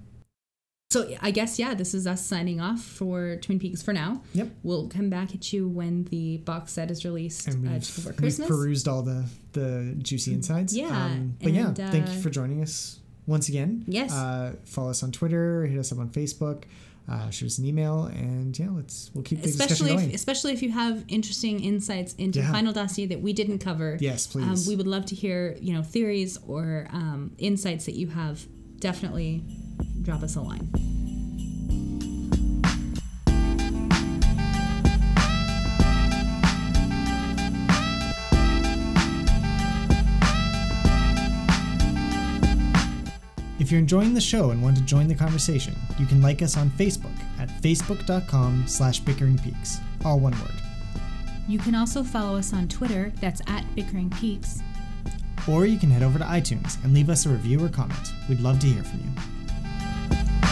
so I guess yeah, this is us signing off for Twin Peaks for now. Yep. We'll come back at you when the box set is released and uh, we've, just before we've perused all the the juicy insides. Yeah, um, but yeah, and, thank you uh, for joining us once again. Yes. uh, follow us on Twitter, hit us up on Facebook, uh, shoot us an email, and yeah, let's we'll keep the especially discussion if, going. especially if you have interesting insights into Yeah. final dossier that we didn't cover. Yes, Um, please. we would love to hear you know theories or um, insights that you have. Definitely drop us a line. If you're enjoying the show and want to join the conversation, you can like us on Facebook at facebook.com slash bickeringpeaks, all one word. You can also follow us on Twitter. That's at Bickering Peaks. Or you can head over to iTunes and leave us a review or comment. We'd love to hear from you.